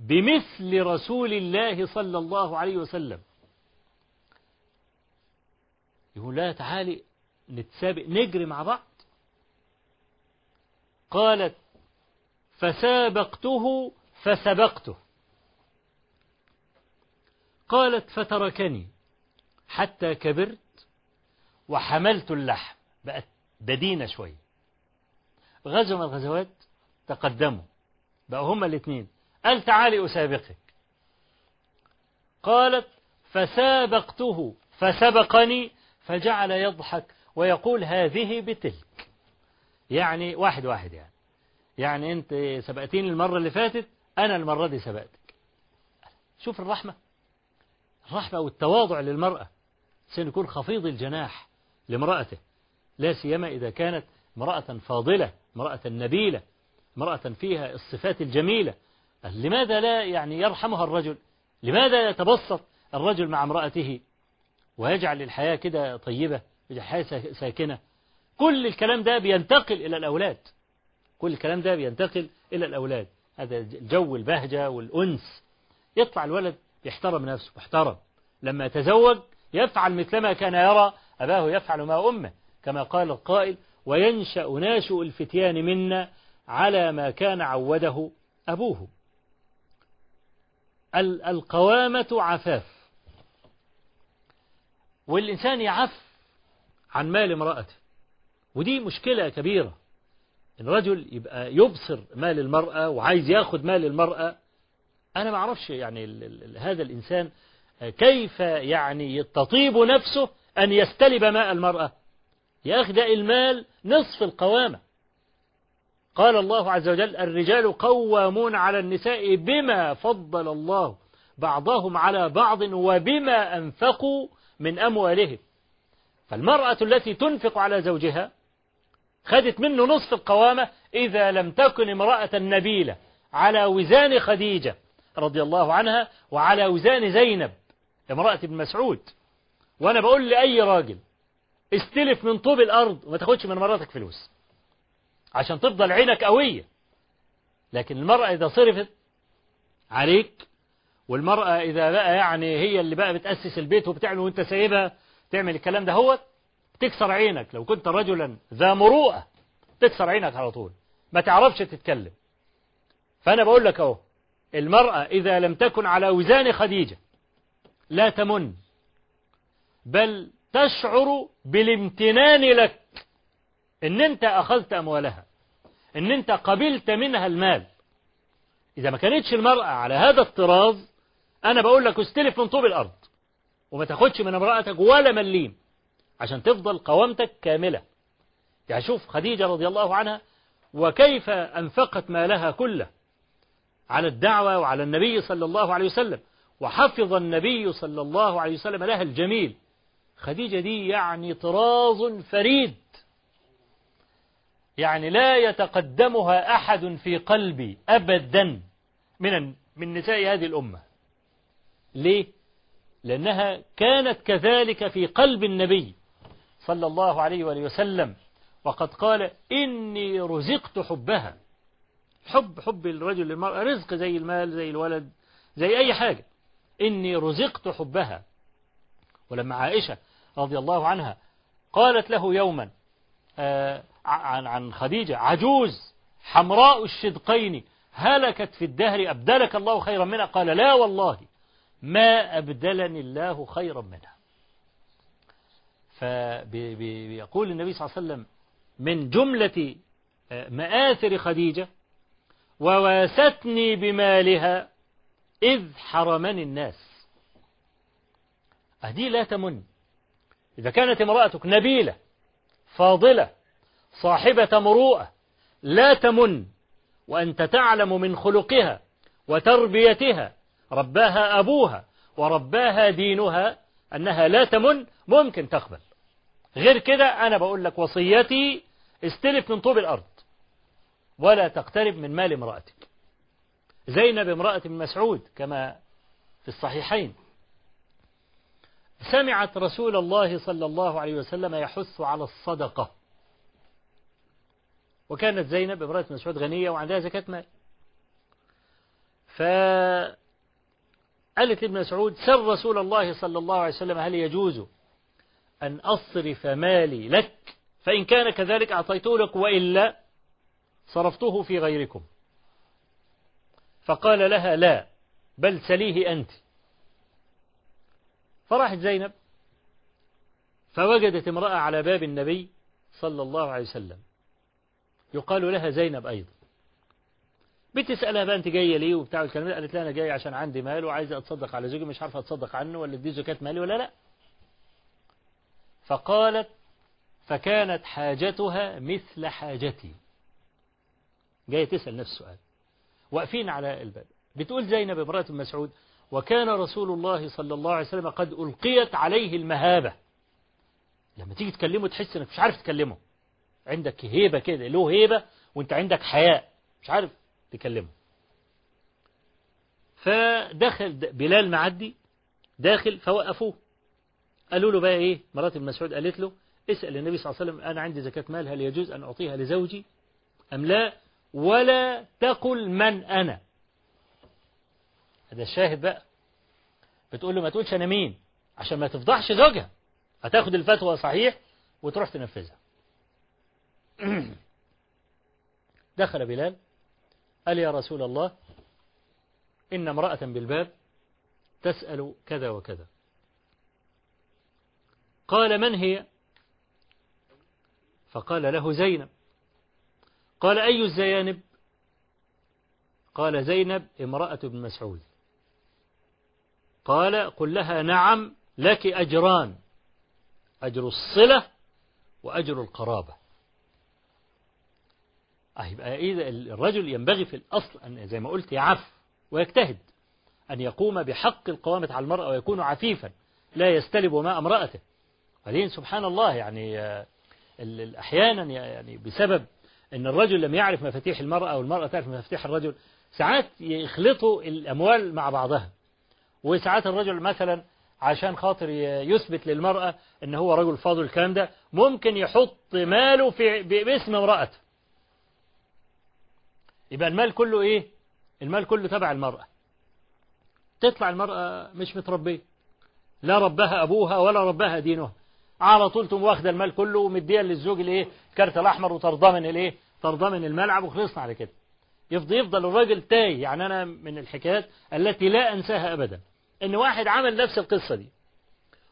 بمثل رسول الله صلى الله عليه وسلم. يقول لا تعالي نتسابق نجري مع بعض. قالت فسابقته فسبقته. قالت فتركني حتى كبرت وحملت اللحم بقت بدينة شوية. غزو من الغزوات تقدموا بقى هما الاثنين قال تعالي أسابقك. قالت فسابقته فسبقني فجعل يضحك ويقول هذه بتلك. يعني واحد واحد يعني. يعني أنت سبقتيني المرة اللي فاتت أنا المرة دي سبقتك. شوف الرحمة. الرحمة والتواضع للمرأة. سنكون خفيض الجناح لامرأته لا سيما إذا كانت امرأة فاضلة امرأة نبيلة امرأة فيها الصفات الجميلة لماذا لا يعني يرحمها الرجل؟ لماذا يتبسط الرجل مع امرأته؟ ويجعل الحياة كده طيبة الحياة ساكنة. كل الكلام ده بينتقل إلى الأولاد. كل الكلام ده بينتقل إلى الأولاد. هذا الجو البهجة والأنس. يطلع الولد يحترم نفسه محترم لما يتزوج يفعل مثلما كان يرى أباه يفعل مع أمه كما قال القائل وينشأ ناشئ الفتيان منا على ما كان عوده أبوه. القوامة عفاف. والإنسان يعف عن مال امرأته. ودي مشكلة كبيرة. الرجل يبقى يبصر مال المرأة وعايز ياخد مال المرأة أنا ما أعرفش يعني هذا الإنسان كيف يعني تطيب نفسه أن يستلب ماء المرأة. ياخد المال نصف القوامة. قال الله عز وجل الرجال قوامون على النساء بما فضل الله بعضهم على بعض وبما أنفقوا من أموالهم. فالمرأة التي تنفق على زوجها خدت منه نصف القوامة إذا لم تكن امرأة نبيلة على وزان خديجة رضي الله عنها وعلى وزان زينب امرأة ابن مسعود. وأنا بقول لأي راجل استلف من طوب الأرض وما تاخدش من مراتك فلوس. عشان تفضل عينك قوية. لكن المرأة إذا صرفت عليك والمرأة إذا بقى يعني هي اللي بقى بتأسس البيت وبتعمل وأنت سايبها تعمل الكلام ده هو تكسر عينك. لو كنت رجلا ذا مروءة تكسر عينك على طول. ما تعرفش تتكلم. فأنا بقول لك أهو المرأة إذا لم تكن على وزان خديجة لا تمن بل تشعر بالامتنان لك. إن أنت أخذت أموالها إن أنت قبلت منها المال. إذا ما كانتش المرأة على هذا الطراز أنا بقول لك استلف من طوب الأرض وما تاخدش من امرأتك ولا مليم عشان تفضل قوامتك كاملة. يعني شوف خديجة رضي الله عنها وكيف أنفقت مالها كله على الدعوة وعلى النبي صلى الله عليه وسلم وحفظ النبي صلى الله عليه وسلم لها الجميل. خديجة دي يعني طراز فريد. يعني لا يتقدمها أحد في قلبي أبدا من من نساء هذه الأمة. ليه؟ لأنها كانت كذلك في قلب النبي صلى الله عليه وآله وسلم وقد قال إني رزقت حبها. حب حب الرجل للمرأة رزق زي المال زي الولد زي أي حاجة. إني رزقت حبها. ولما عائشة رضي الله عنها قالت له يوما آه عن عن خديجة. عجوز حمراء الشدقين هلكت في الدهر أبدلك الله خيرا منها. قال لا والله ما أبدلني الله خيرا منها. فبيقول النبي صلى الله عليه وسلم من جملة مآثر خديجة وواستني بمالها إذ حرمني الناس. أهدي لا تمن. إذا كانت امرأتك نبيلة فاضلة صاحبة مروءة لا تمن وأنت تعلم من خلقها وتربيتها رباها أبوها ورباها دينها أنها لا تمن ممكن تقبل. غير كده أنا بقول لك وصيتي استلف من طوب الأرض ولا تقترب من مال امرأتك. زينب امرأة من مسعود كما في الصحيحين. سمعت رسول الله صلى الله عليه وسلم يحث على الصدقة. وكانت زينب امرأة مسعود غنية وعندها زكاة مال. فقالت لابن مسعود سر رسول الله صلى الله عليه وسلم هل يجوز أن أصرف مالي لك؟ فإن كان كذلك أعطيته لك وإلا صرفته في غيركم. فقال لها لا بل سليه أنت. فراحت زينب فوجدت امرأة على باب النبي صلى الله عليه وسلم. يقال لها زينب أيضا. بتسألها بقى أنت جاية ليه وبتاع الكلام ده؟ قالت لها أنا جاية عشان عندي مال وعايزة أتصدق على زوجي مش عارفة أتصدق عنه ولا أديه زكاة مالي ولا لا. فقالت فكانت حاجتها مثل حاجتي. جاية تسأل نفس السؤال. واقفين على الباب. بتقول زينب امرأة مسعود وكان رسول الله صلى الله عليه وسلم قد ألقيت عليه المهابة. لما تيجي تكلمه تحس إنك مش عارف تكلمه. عندك هيبة كده له هيبة وانت عندك حياء مش عارف تكلمه. فدخل بلال معدي داخل فوقفوه. قالوا له بقى إيه؟ مرات ابن مسعود قالت له اسأل النبي صلى الله عليه وسلم أنا عندي زكاة مال هل يجوز أن أعطيها لزوجي؟ أم لا؟ ولا تقل من أنا. هذا الشاهد بقى. بتقول له ما تقولش أنا مين؟ عشان ما تفضحش زوجها. هتاخد الفتوى صحيح وتروح تنفذها. دخل بلال قال يا رسول الله إن امرأة بالباب تسأل كذا وكذا. قال من هي؟ فقال له زينب. قال أي الزيانب؟ قال زينب امرأة بن مسعود. قال قل لها نعم لك أجران أجر الصلة وأجر القرابة. يبقى إذا الرجل ينبغي في الأصل أن زي ما قلت يعف ويجتهد أن يقوم بحق القوامة على المرأة ويكون عفيفا لا يستلب ماء امرأته. بعدين سبحان الله يعني أحيانا يعني بسبب أن الرجل لم يعرف مفاتيح المرأة أو المرأة تعرف مفاتيح الرجل ساعات يخلطوا الأموال مع بعضها. وساعات الرجل مثلا عشان خاطر يثبت للمرأة أن هو رجل فاضل الكلام ده ممكن يحط ماله في باسم امرأته. يبقى المال كله إيه؟ المال كله تبع المرأة. تطلع المرأة مش متربية. لا ربها أبوها ولا ربها دينها. على طول تقوم واخدة المال كله ومديها للزوج الايه الكارت الأحمر وترضمن الايه ترضمن الملعب وخلصنا على كده. يفضل يفضل الراجل تايه. يعني أنا من الحكايات التي لا أنساها ابدا. إن واحد عمل نفس القصة دي.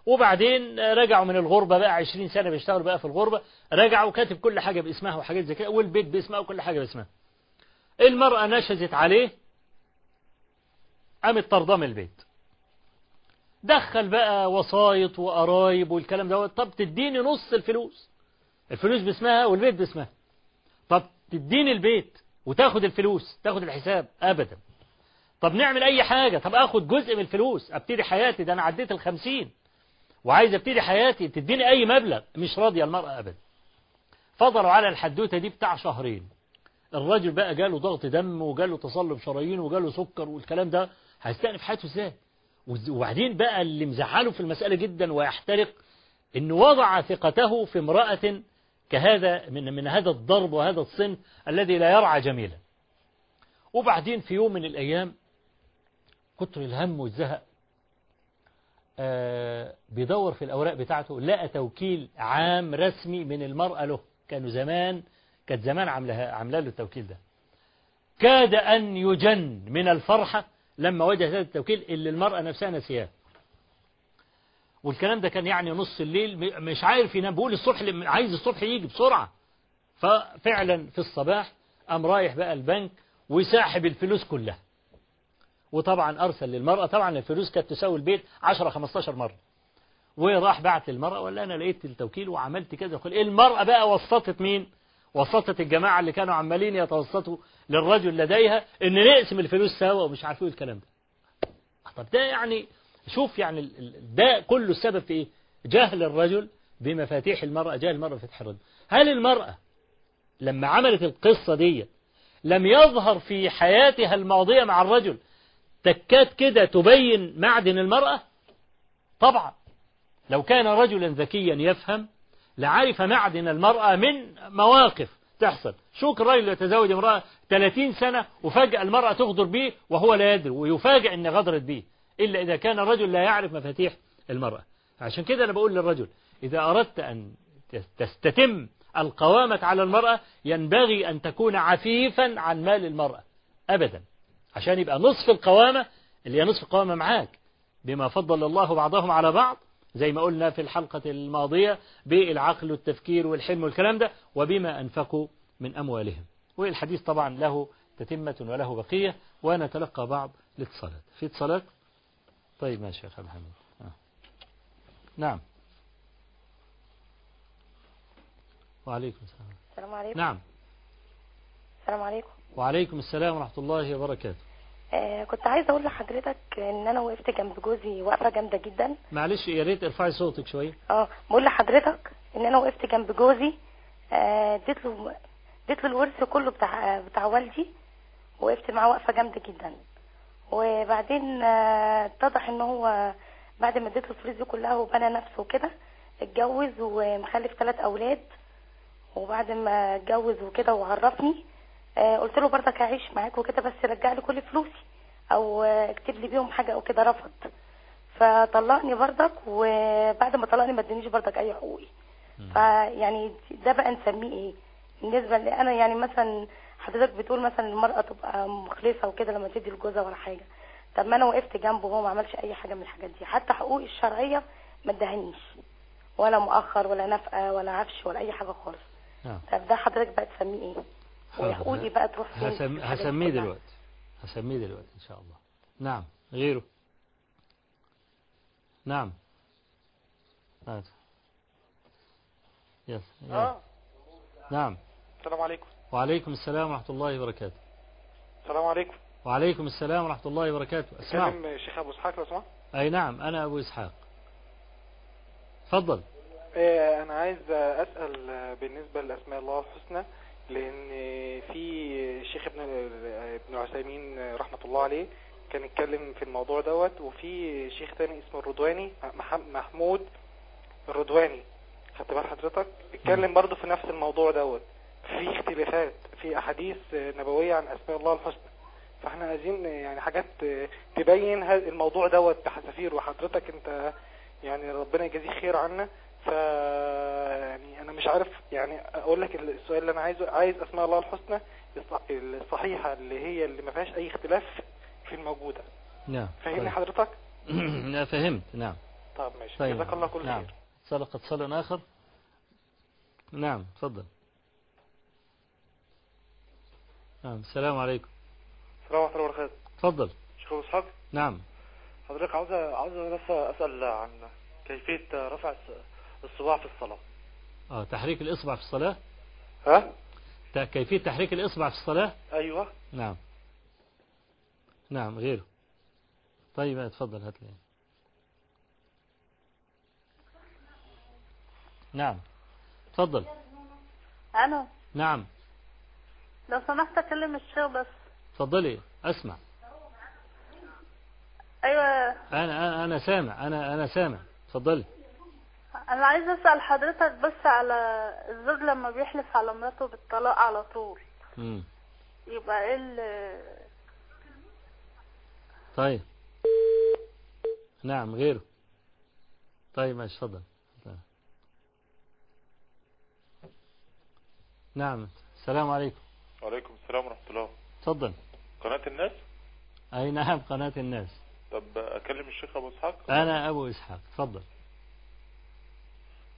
وبعدين رجعوا من الغربة بقى 20 سنة بيشتغلوا بقى في الغربة. رجعوا كاتب كل حاجة باسمها وحاجات زي كده. والبيت باسمها وكل حاجة باسمها. المرأة نشزت عليه قامت ترضم البيت. دخل بقى وسايط وقرايب والكلام دوت. طب تديني نص الفلوس. الفلوس باسمها والبيت باسمها. طب تديني البيت وتاخد الفلوس تاخد الحساب. ابدا. طب نعمل أي حاجة؟ طب آخد جزء من الفلوس. أبتدي حياتي. ده أنا عديت الخمسين. وعايز أبتدي حياتي. تديني أي مبلغ. مش راضية المرأة ابدا. فضلوا على الحدوتة دي بتاع شهرين. الراجل بقى جاله ضغط دم وجاله تصلب شرايين وجاله سكر والكلام ده هيستأنف حياته إزاي؟ وبعدين بقى اللي مزعله في المسألة جدا ويحترق إنه وضع ثقته في امرأة كهذا من من هذا الضرب وهذا الصنف الذي لا يرعى جميلا. وبعدين في يوم من الأيام كتر الهم والزهق آه بيدور في الأوراق بتاعته لقى توكيل عام رسمي من المرأة له كانوا زمان كانت زمان عاملها عاملة له التوكيل ده. كاد أن يجن من الفرحة لما وجد هذا التوكيل اللي المرأة نفسها نسياه والكلام ده كان يعني نص الليل مش عارف ينام بيقول الصبح عايز الصبح يجي بسرعة. ففعلا في الصباح قام رايح بقى البنك وساحب الفلوس كلها. وطبعا أرسل للمرأة طبعا الفلوس كانت تساوي البيت 10 15 مرة. وراح بعت للمرأة ولا أنا لقيت التوكيل وعملت كذا. المرأة بقى وسطت مين؟ وسطت الجماعة اللي كانوا عمالين يتوسطوا للرجل لديها إن نقسم الفلوس سوا ومش عارف إيه الكلام ده. طب ده يعني شوف يعني ده كله السبب في إيه؟ جهل الرجل بمفاتيح المرأة جهل المرأة بمفاتيح الرجل هل المرأة لما عملت القصة دي لم يظهر في حياتها الماضية مع الرجل تكات كده تبين معدن المرأة؟ طبعا. لو كان رجلا ذكيا يفهم لعرف معدن المرأة من مواقف تحصل. شوك الرجل يتزوج امرأة 30 سنة وفجأة المرأة تغدر به وهو لا يدري ويفاجئ ان غدرت به إلا إذا كان الرجل لا يعرف مفاتيح المرأة. عشان كده أنا بقول للرجل إذا أردت أن تستتم القوامة على المرأة ينبغي أن تكون عفيفا عن مال المرأة. أبدا. عشان يبقى نصف القوامة اللي هي نصف القوامة معاك بما فضل الله بعضهم على بعض زي ما قلنا في الحلقة الماضية بالعقل والتفكير والحلم والكلام ده وبما أنفقوا من أموالهم. والحديث طبعا له تتمة وله بقية ونتلقى بعض الاتصالات في اتصالات طيب ماشي يا محمد. آه. نعم. وعليكم السلام. السلام عليكم. نعم. السلام عليكم. وعليكم السلام ورحمة الله وبركاته. آه كنت عايزة أقول لحضرتك إن أنا وقفت جنب جوزي وقفة جامدة جدا. معلش يا ريت ارفعي صوتك شوية. آه بقول لحضرتك إن أنا وقفت جنب جوزي آه، اديت له اديت له الورث كله بتاع بتاع والدي وقفت معاه وقفة جامدة جدا. وبعدين آه، اتضح إن هو بعد ما اديت له الفلوس دي كلها وبنى نفسه وكده اتجوز ومخلف ثلاث أولاد. وبعد ما اتجوز وكده وعرفني قلت له برضك هعيش معاك وكده بس رجع لي كل فلوسي أو آه، اكتب لي بيهم حاجة أو كده رفض فطلقني برضك وبعد ما طلقني ما ادانيش برضك أي حقوقي. فيعني ده بقى نسميه إيه؟ بالنسبة لي أنا يعني مثلا حضرتك بتقول مثلا المرأة تبقى مخلصة وكده لما تدي لجوزها ولا حاجة. طب ما أنا وقفت جنبه وهو ما عملش أي حاجة من الحاجات دي. حتى حقوقي الشرعية ما ادهنيش ولا مؤخر ولا نفقة ولا عفش ولا أي حاجة خالص. نعم طب ده حضرتك بقى تسميه إيه؟ وحقوقي بقى تروح هسم... هسميه؟ دلوقتي. هسميه دلوقتي إن شاء الله. نعم غيره. نعم. هات. يس. آه. نعم. السلام عليكم. وعليكم السلام ورحمة الله وبركاته. السلام عليكم. وعليكم السلام ورحمة الله وبركاته. اسمع كلم الشيخ أبو إسحاق لو سمحت أي نعم أنا أبو إسحاق. تفضل. آه، أنا عايز أسأل آه، بالنسبة لأسماء الله الحسنى لأن في شيخ ابن ابن عثيمين رحمة الله عليه كان اتكلم في الموضوع دوت وفي شيخ تاني اسمه الرضواني مح- محمود الرضواني. خدت بال حضرتك؟ اتكلم برضه في نفس الموضوع دوت. في اختلافات في أحاديث نبوية عن أسماء الله الحسنى. فإحنا عايزين يعني حاجات تبين الموضوع دوت بحذافير وحضرتك أنت يعني ربنا يجازيك خير عنا. ف يعني أنا مش عارف يعني أقول لك السؤال اللي أنا عايزه عايز اسماء الله الحسنى الص- الصحيحة اللي هي اللي ما فيهاش أي اختلاف في الموجودة. نعم فاهمني طيب. حضرتك؟ لا فهمت نعم. طب ماشي طيب جزاك الله كل نعم. خير. سبق اتصال آخر؟ نعم تفضل. نعم السلام عليكم. السلام ورحمة الله وبركاته. تفضل. شيخ أبو إسحاق. نعم. حضرتك عاوز عاوز بس أسأل عن كيفية رفع الصباع في الصلاة. آه تحريك الإصبع في الصلاة؟ ها؟ كيفية تحريك الإصبع في الصلاة؟ أيوه. نعم. نعم غيره. طيب اتفضل هات لي. نعم. تفضل أنا نعم. لو سمحت أكلم الشيخ بس. تفضلي أسمع. أيوه. أنا أنا أنا سامع أنا أنا سامع. اتفضلي. أنا عايزة أسأل حضرتك بس على الزوج لما بيحلف على مراته بالطلاق على طول. مم. يبقى إيه ال- طيب. نعم غيره. طيب ماشي اتفضل. نعم السلام عليكم. وعليكم السلام ورحمة الله. اتفضل. قناة الناس؟ أي نعم قناة الناس. طب أكلم الشيخ أبو إسحاق؟ أنا أبو إسحاق اتفضل.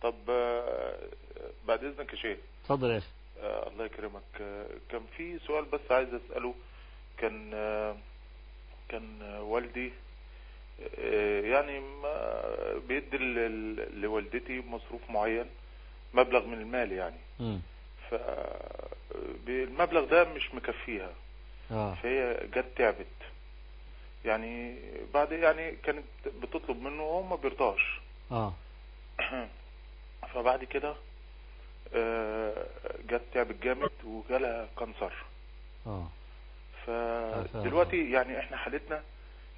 طب آه، بعد إذنك يا شيخ. اتفضل يا أخي آه، الله يكرمك. آه، كان في سؤال بس عايز أسأله. كان كان والدي يعني ما- بيدي لوالدتي مصروف معين مبلغ من المال يعني. فالمبلغ ده مش مكفيها. فهي جت تعبت. يعني بعد يعني كانت بتطلب منه وهو ما بيرضاش. آه. فبعد كده آه، جت تعبت جامد وجالها كانسر. آه. فدلوقتي يعني إحنا حالتنا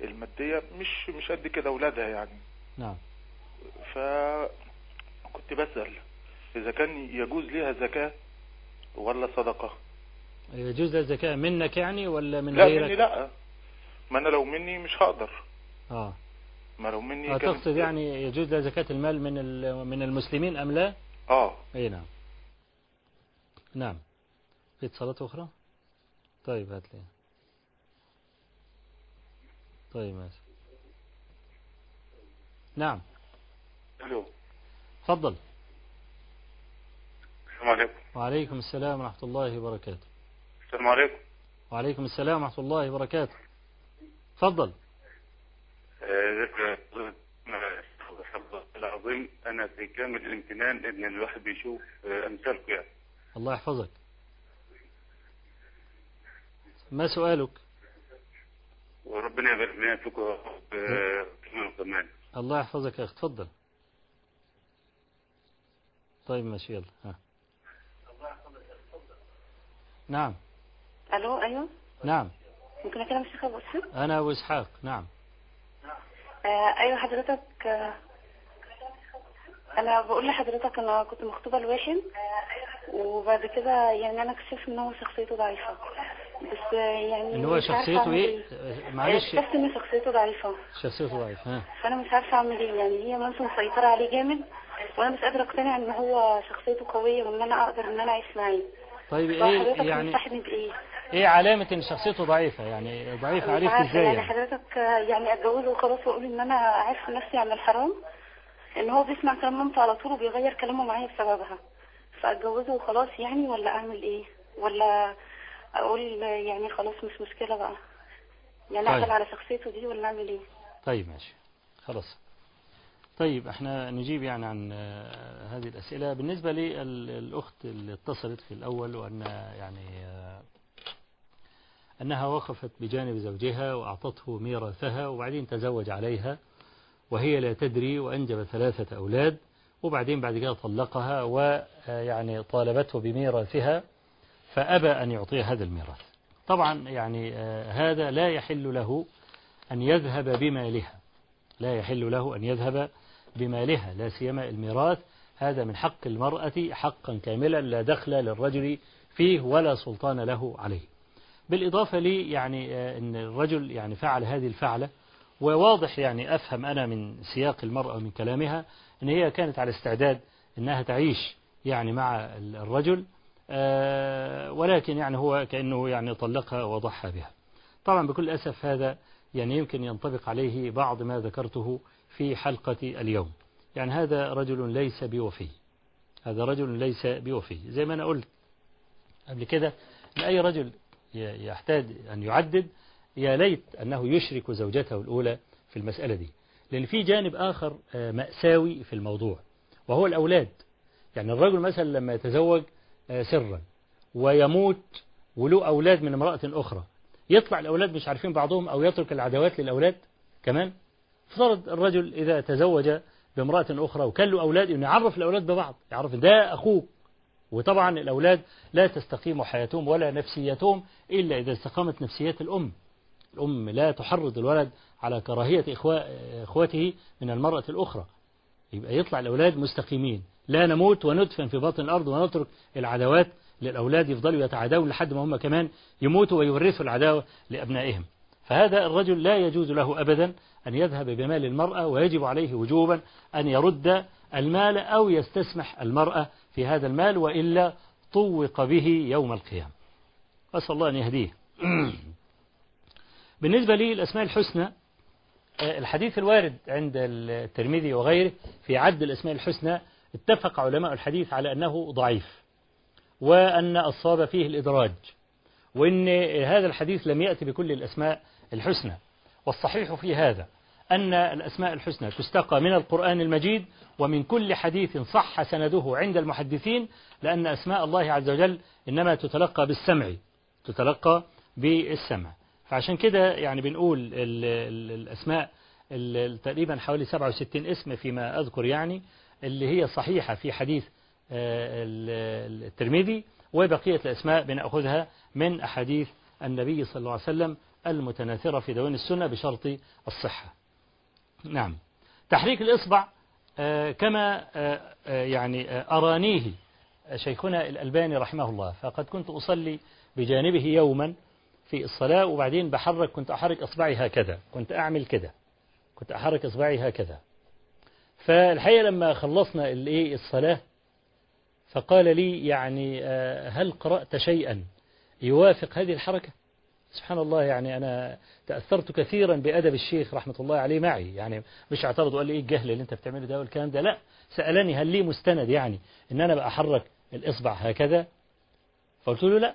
المادية مش مش قد كده اولادها يعني. نعم. فكنت بسأل إذا كان يجوز ليها زكاة ولا صدقة؟ يجوز الزكاة منك يعني ولا من لا غيرك؟ مني لا. ما أنا لو مني مش هقدر. آه. ما لو مني آه، تقصد يعني يجوز لها زكاة المال من من المسلمين أم لا؟ آه. إي نعم. نعم. في اتصالات أخرى؟ طيب هات لي. طيب ماشي. نعم. ألو. تفضل. السلام عليكم. وعليكم السلام ورحمة الله وبركاته. السلام عليكم. وعليكم السلام ورحمة الله وبركاته. تفضل. آه، ذكر العظيم. أنا في كامل الامتنان إن الواحد بيشوف امثالكم يعني. الله يحفظك. ما سؤالك؟ وربنا يبارك لنا فيكم آه، كمان الله يحفظك يا أخي تفضل. طيب ماشي يلا ها. نعم. ألو أيوه. نعم. ممكن أكلم الشيخ أبو إسحاق؟ أنا أبو إسحاق نعم. آه أيوه حضرتك آه أنا بقول لحضرتك أنا كنت مخطوبة لواحد وبعد كده يعني أنا اكتشفت إن هو شخصيته ضعيفة. بس يعني إن هو شخصيته أعمل إيه؟ آه، معلش. اكتشفت إن شخصيته ضعيفة. شخصيته ضعيف ها. فأنا مش عارفة أعمل إيه. يعني هي مثلا مسيطره عليه جامد وأنا مش قادرة أقتنع إن هو شخصيته قوية وإن أنا أقدر إن أنا أعيش معاه. طيب إيه يعني تنصحني إيه علامة إن شخصيته ضعيفة؟ يعني ضعيفة عرفت إزاي يعني يعني؟ حضرتك يعني أتجوزه وخلاص وأقول إن أنا عارفة نفسي عن الحرام إن هو بيسمع كلام مامته على طول وبيغير كلامه معايا بسببها. فأتجوزه وخلاص يعني ولا أعمل إيه؟ ولا أقول يعني خلاص مش مشكلة بقى؟ يعني طيب. اقبل على شخصيته دي ولا أعمل إيه؟ طيب ماشي. خلاص. طيب إحنا نجيب يعني عن هذه الأسئلة. بالنسبة للأخت اللي اتصلت في الأول وأن يعني أنها وقفت بجانب زوجها وأعطته ميراثها وبعدين تزوج عليها وهي لا تدري وأنجب ثلاثة أولاد وبعدين بعد كده طلقها ويعني طالبته بميراثها فأبى أن يعطيها هذا الميراث. طبعا يعني آه، هذا لا يحل له أن يذهب بمالها. لا يحل له أن يذهب بمالها لا سيما الميراث. هذا من حق المرأة حقا كاملا لا دخل للرجل فيه ولا سلطان له عليه. بالإضافة لي يعني آه، أن الرجل يعني فعل هذه الفعلة وواضح يعني أفهم أنا من سياق المرأة ومن كلامها أن هي كانت على استعداد أنها تعيش يعني مع الرجل آه، ولكن يعني هو كأنه يعني طلقها وضحى بها. طبعا بكل أسف هذا يعني يمكن ينطبق عليه بعض ما ذكرته في حلقة اليوم. يعني هذا رجل ليس بوفي. هذا رجل ليس بوفي. زي ما أنا قلت قبل كده أن أي رجل يحتاج أن يعدد. يا ليت أنه يشرك زوجته الأولى في المسألة دي. لأن في جانب آخر آه، مأساوي في الموضوع وهو الأولاد. يعني الرجل مثلا لما يتزوج آه، سرا ويموت وله أولاد من امرأة أخرى يطلع الأولاد مش عارفين بعضهم أو يترك العداوات للأولاد كمان؟ افترض الرجل إذا تزوج بامرأة أخرى وكان له أولاد إنه يعرف الأولاد ببعض يعرف ده أخوه وطبعا الأولاد لا تستقيم حياتهم ولا نفسيتهم إلا إذا استقامت نفسيات الأم. الأم لا تحرض الولد على كراهية إخوة إخوته من المرأة الأخرى. يبقى يطلع الأولاد مستقيمين. لا نموت وندفن في باطن الأرض ونترك العداوات للأولاد يفضلوا يتعادون لحد ما هم كمان يموتوا ويورثوا العداوة لأبنائهم. فهذا الرجل لا يجوز له أبدا أن يذهب بمال المرأة ويجب عليه وجوبا أن يرد المال أو يستسمح المرأة في هذا المال وإلا طوق به يوم القيامة. أسأل الله أن يهديه. بالنسبة لي الأسماء الحسنى الحديث الوارد عند الترمذي وغيره في عد الأسماء الحسنى اتفق علماء الحديث على أنه ضعيف وأن الصواب فيه الإدراج وأن هذا الحديث لم يأتي بكل الأسماء الحسنى والصحيح في هذا أن الأسماء الحسنى تستقى من القرآن المجيد ومن كل حديث صح سنده عند المحدثين لأن أسماء الله عز وجل إنما تتلقى بالسمع تتلقى بالسمع. فعشان كده يعني بنقول ال ال الأسماء ال تقريبا حوالي 67 اسم فيما أذكر يعني اللي هي صحيحة في حديث الترمذي وبقية الأسماء بنأخذها من أحاديث النبي صلى الله عليه وسلم المتناثرة في دواوين السنة بشرط الصحة. نعم. تحريك الإصبع كما يعني أرانيه شيخنا الألباني رحمه الله. فقد كنت أصلي بجانبه يوما في الصلاة وبعدين بحرك كنت أحرك إصبعي هكذا. كنت أعمل كده. كنت أحرك إصبعي هكذا. فالحقيقة لما خلصنا الصلاة فقال لي يعني هل قرأت شيئا يوافق هذه الحركة؟ سبحان الله يعني أنا تأثرت كثيرا بأدب الشيخ رحمة الله عليه معي. يعني مش اعترض وقال لي إيه الجهل اللي أنت بتعمله ده والكلام ده لا. سألني هل لي مستند يعني إن أنا بأحرك الإصبع هكذا؟ فقلت له لا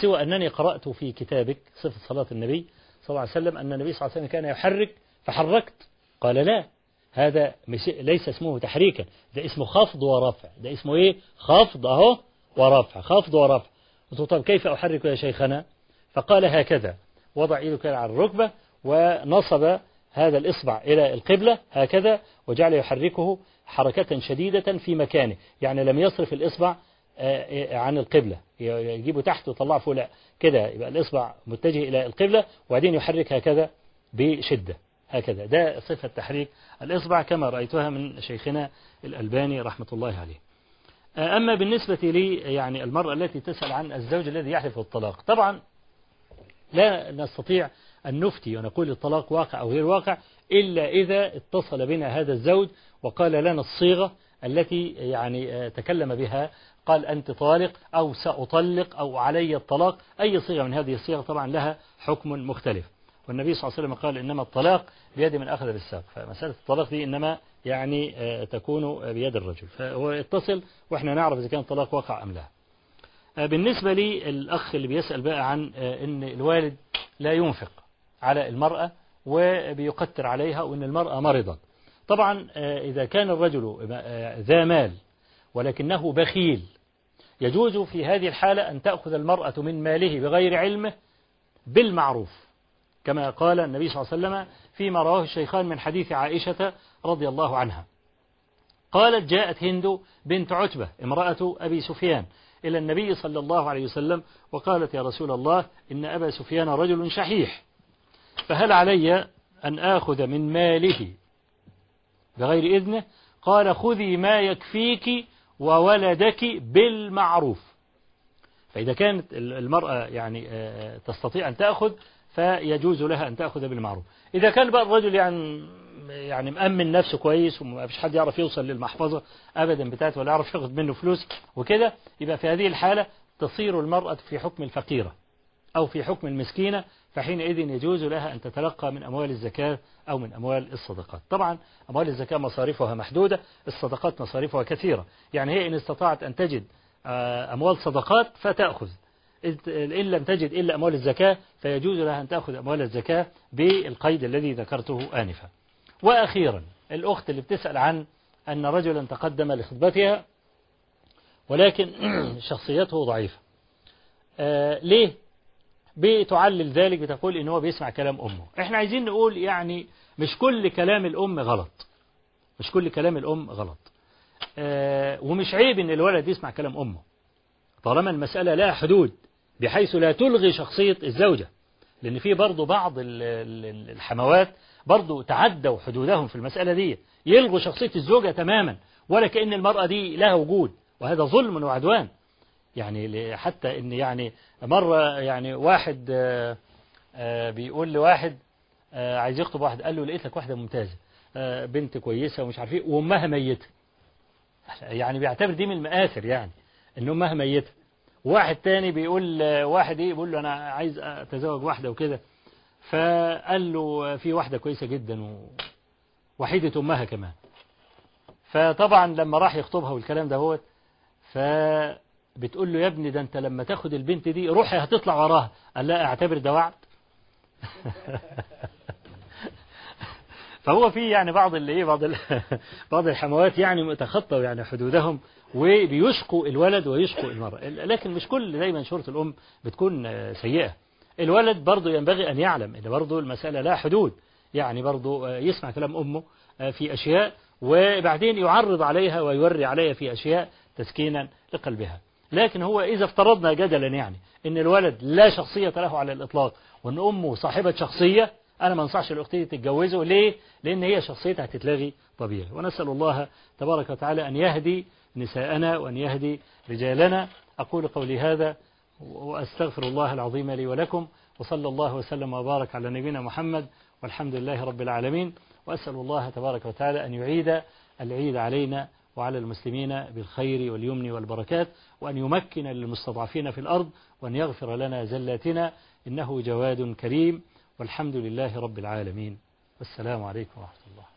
سوى أنني قرأت في كتابك صفة صلاة النبي صلى الله عليه وسلم أن النبي صلى الله عليه وسلم كان يحرك فحركت. قال لا هذا ليس اسمه تحريكا ده اسمه خفض ورفع. ده اسمه إيه؟ خفض أهو ورفع خفض ورفع. قلت طب كيف أحرك يا شيخنا؟ فقال هكذا وضع كده على الركبة ونصب هذا الإصبع إلى القبلة هكذا وجعل يحركه حركة شديدة في مكانه يعني لم يصرف الإصبع عن القبلة. يجيبه تحت ويطلعه فوق كده يبقى الإصبع متجه إلى القبلة وبعدين يحرك هكذا بشدة هكذا. ده صفة تحريك الإصبع كما رأيتها من شيخنا الألباني رحمة الله عليه. أما بالنسبة لي يعني المرأة التي تسأل عن الزوج الذي يحلف الطلاق طبعا لا نستطيع أن نفتي ونقول الطلاق واقع أو غير واقع إلا إذا اتصل بنا هذا الزوج وقال لنا الصيغة التي يعني تكلم بها قال أنت طالق أو سأطلق أو علي الطلاق أي صيغة من هذه الصيغ طبعا لها حكم مختلف. والنبي صلى الله عليه وسلم قال إنما الطلاق بيد من أخذ بالساق. فمسألة الطلاق دي إنما يعني تكون بيد الرجل. فهو يتصل وإحنا نعرف إذا كان الطلاق وقع أم لا. بالنسبة لي الأخ اللي بيسأل بقى عن إن الوالد لا ينفق على المرأة وبيقتر عليها وإن المرأة مرضت. طبعا إذا كان الرجل ذا مال ولكنه بخيل يجوز في هذه الحالة أن تأخذ المرأة من ماله بغير علمه بالمعروف كما قال النبي صلى الله عليه وسلم فيما رواه الشيخان من حديث عائشة رضي الله عنها. قالت جاءت هند بنت عتبة امرأة أبي سفيان. إلى النبي صلى الله عليه وسلم وقالت يا رسول الله إن أبا سفيان رجل شحيح فهل علي أن آخذ من ماله؟ بغير إذنه قال خذي ما يكفيك وولدك بالمعروف. فإذا كانت المرأة يعني تستطيع أن تأخذ فيجوز لها أن تأخذ بالمعروف. إذا كان بقى الرجل يعني يعني مأمن نفسه كويس وما فيش حد يعرف يوصل للمحفظة أبدا بتاعته ولا يعرف ياخذ منه فلوس وكده يبقى في هذه الحالة تصير المرأة في حكم الفقيرة أو في حكم المسكينة فحينئذ يجوز لها أن تتلقى من أموال الزكاة أو من أموال الصدقات. طبعا أموال الزكاة مصاريفها محدودة الصدقات مصاريفها كثيرة. يعني هي إن استطاعت أن تجد أموال صدقات فتأخذ. إن لم تجد إلا أموال الزكاة فيجوز لها أن تأخذ أموال الزكاة بالقيد الذي ذكرته آنفا. وأخيرا الأخت اللي بتسأل عن أن رجلا تقدم لخطبتها ولكن شخصيته ضعيفة. آه ليه؟ بتعلل ذلك بتقول إن هو بيسمع كلام أمه. إحنا عايزين نقول يعني مش كل كلام الأم غلط. مش كل كلام الأم غلط. آه ومش عيب إن الولد يسمع كلام أمه. طالما المسألة لها حدود بحيث لا تلغي شخصية الزوجة. لأن في برضه بعض ال- ال- الحموات برضه تعدوا حدودهم في المسألة دي. يلغوا شخصية الزوجة تماما ولا كأن المرأة دي لها وجود وهذا ظلم وعدوان. يعني حتى إن يعني مرة يعني واحد آه، آه، بيقول لواحد آه، عايز يخطب واحد قال له لقيت لك واحدة ممتازة بنت كويسة ومش عارف إيه وأمها ميتة. يعني بيعتبر دي من المآثر يعني إن أمها ميتة. واحد تاني بيقول واحد إيه بيقول له أنا عايز أتزوج واحدة وكده. فقال له في واحدة كويسة جدا ووحيدة أمها كمان. فطبعا لما راح يخطبها والكلام ده هو فبتقول له يا ابني ده أنت لما تاخد البنت دي روحي هتطلع وراها. قال لا أعتبر ده وعد. فهو في يعني بعض اللي إيه بعض بعض الحموات يعني متخطوا يعني حدودهم وبيشقوا الولد ويشقوا المرأة. لكن مش كل دايما شرط الأم بتكون سيئة. الولد برضه ينبغي أن يعلم أن برضه المسألة لها حدود. يعني برضه آه، يسمع كلام أمه آه، في أشياء وبعدين يعرض عليها ويوري عليها في أشياء تسكينا لقلبها. لكن هو إذا افترضنا جدلا يعني أن الولد لا شخصية له على الإطلاق وأن أمه صاحبة شخصية أنا ما أنصحش الأختين تتجوزوا ليه؟ لأن هي شخصيتها هتتلغي طبيعي. ونسأل الله تبارك وتعالى أن يهدي نساءنا وأن يهدي رجالنا. أقول قولي هذا وأستغفر الله العظيم لي ولكم وصلى الله وسلم وبارك على نبينا محمد والحمد لله رب العالمين وأسأل الله تبارك وتعالى أن يعيد العيد علينا وعلى المسلمين بالخير واليمن والبركات وأن يمكن للمستضعفين في الأرض وأن يغفر لنا زلاتنا إنه جواد كريم والحمد لله رب العالمين. والسلام عليكم ورحمة الله.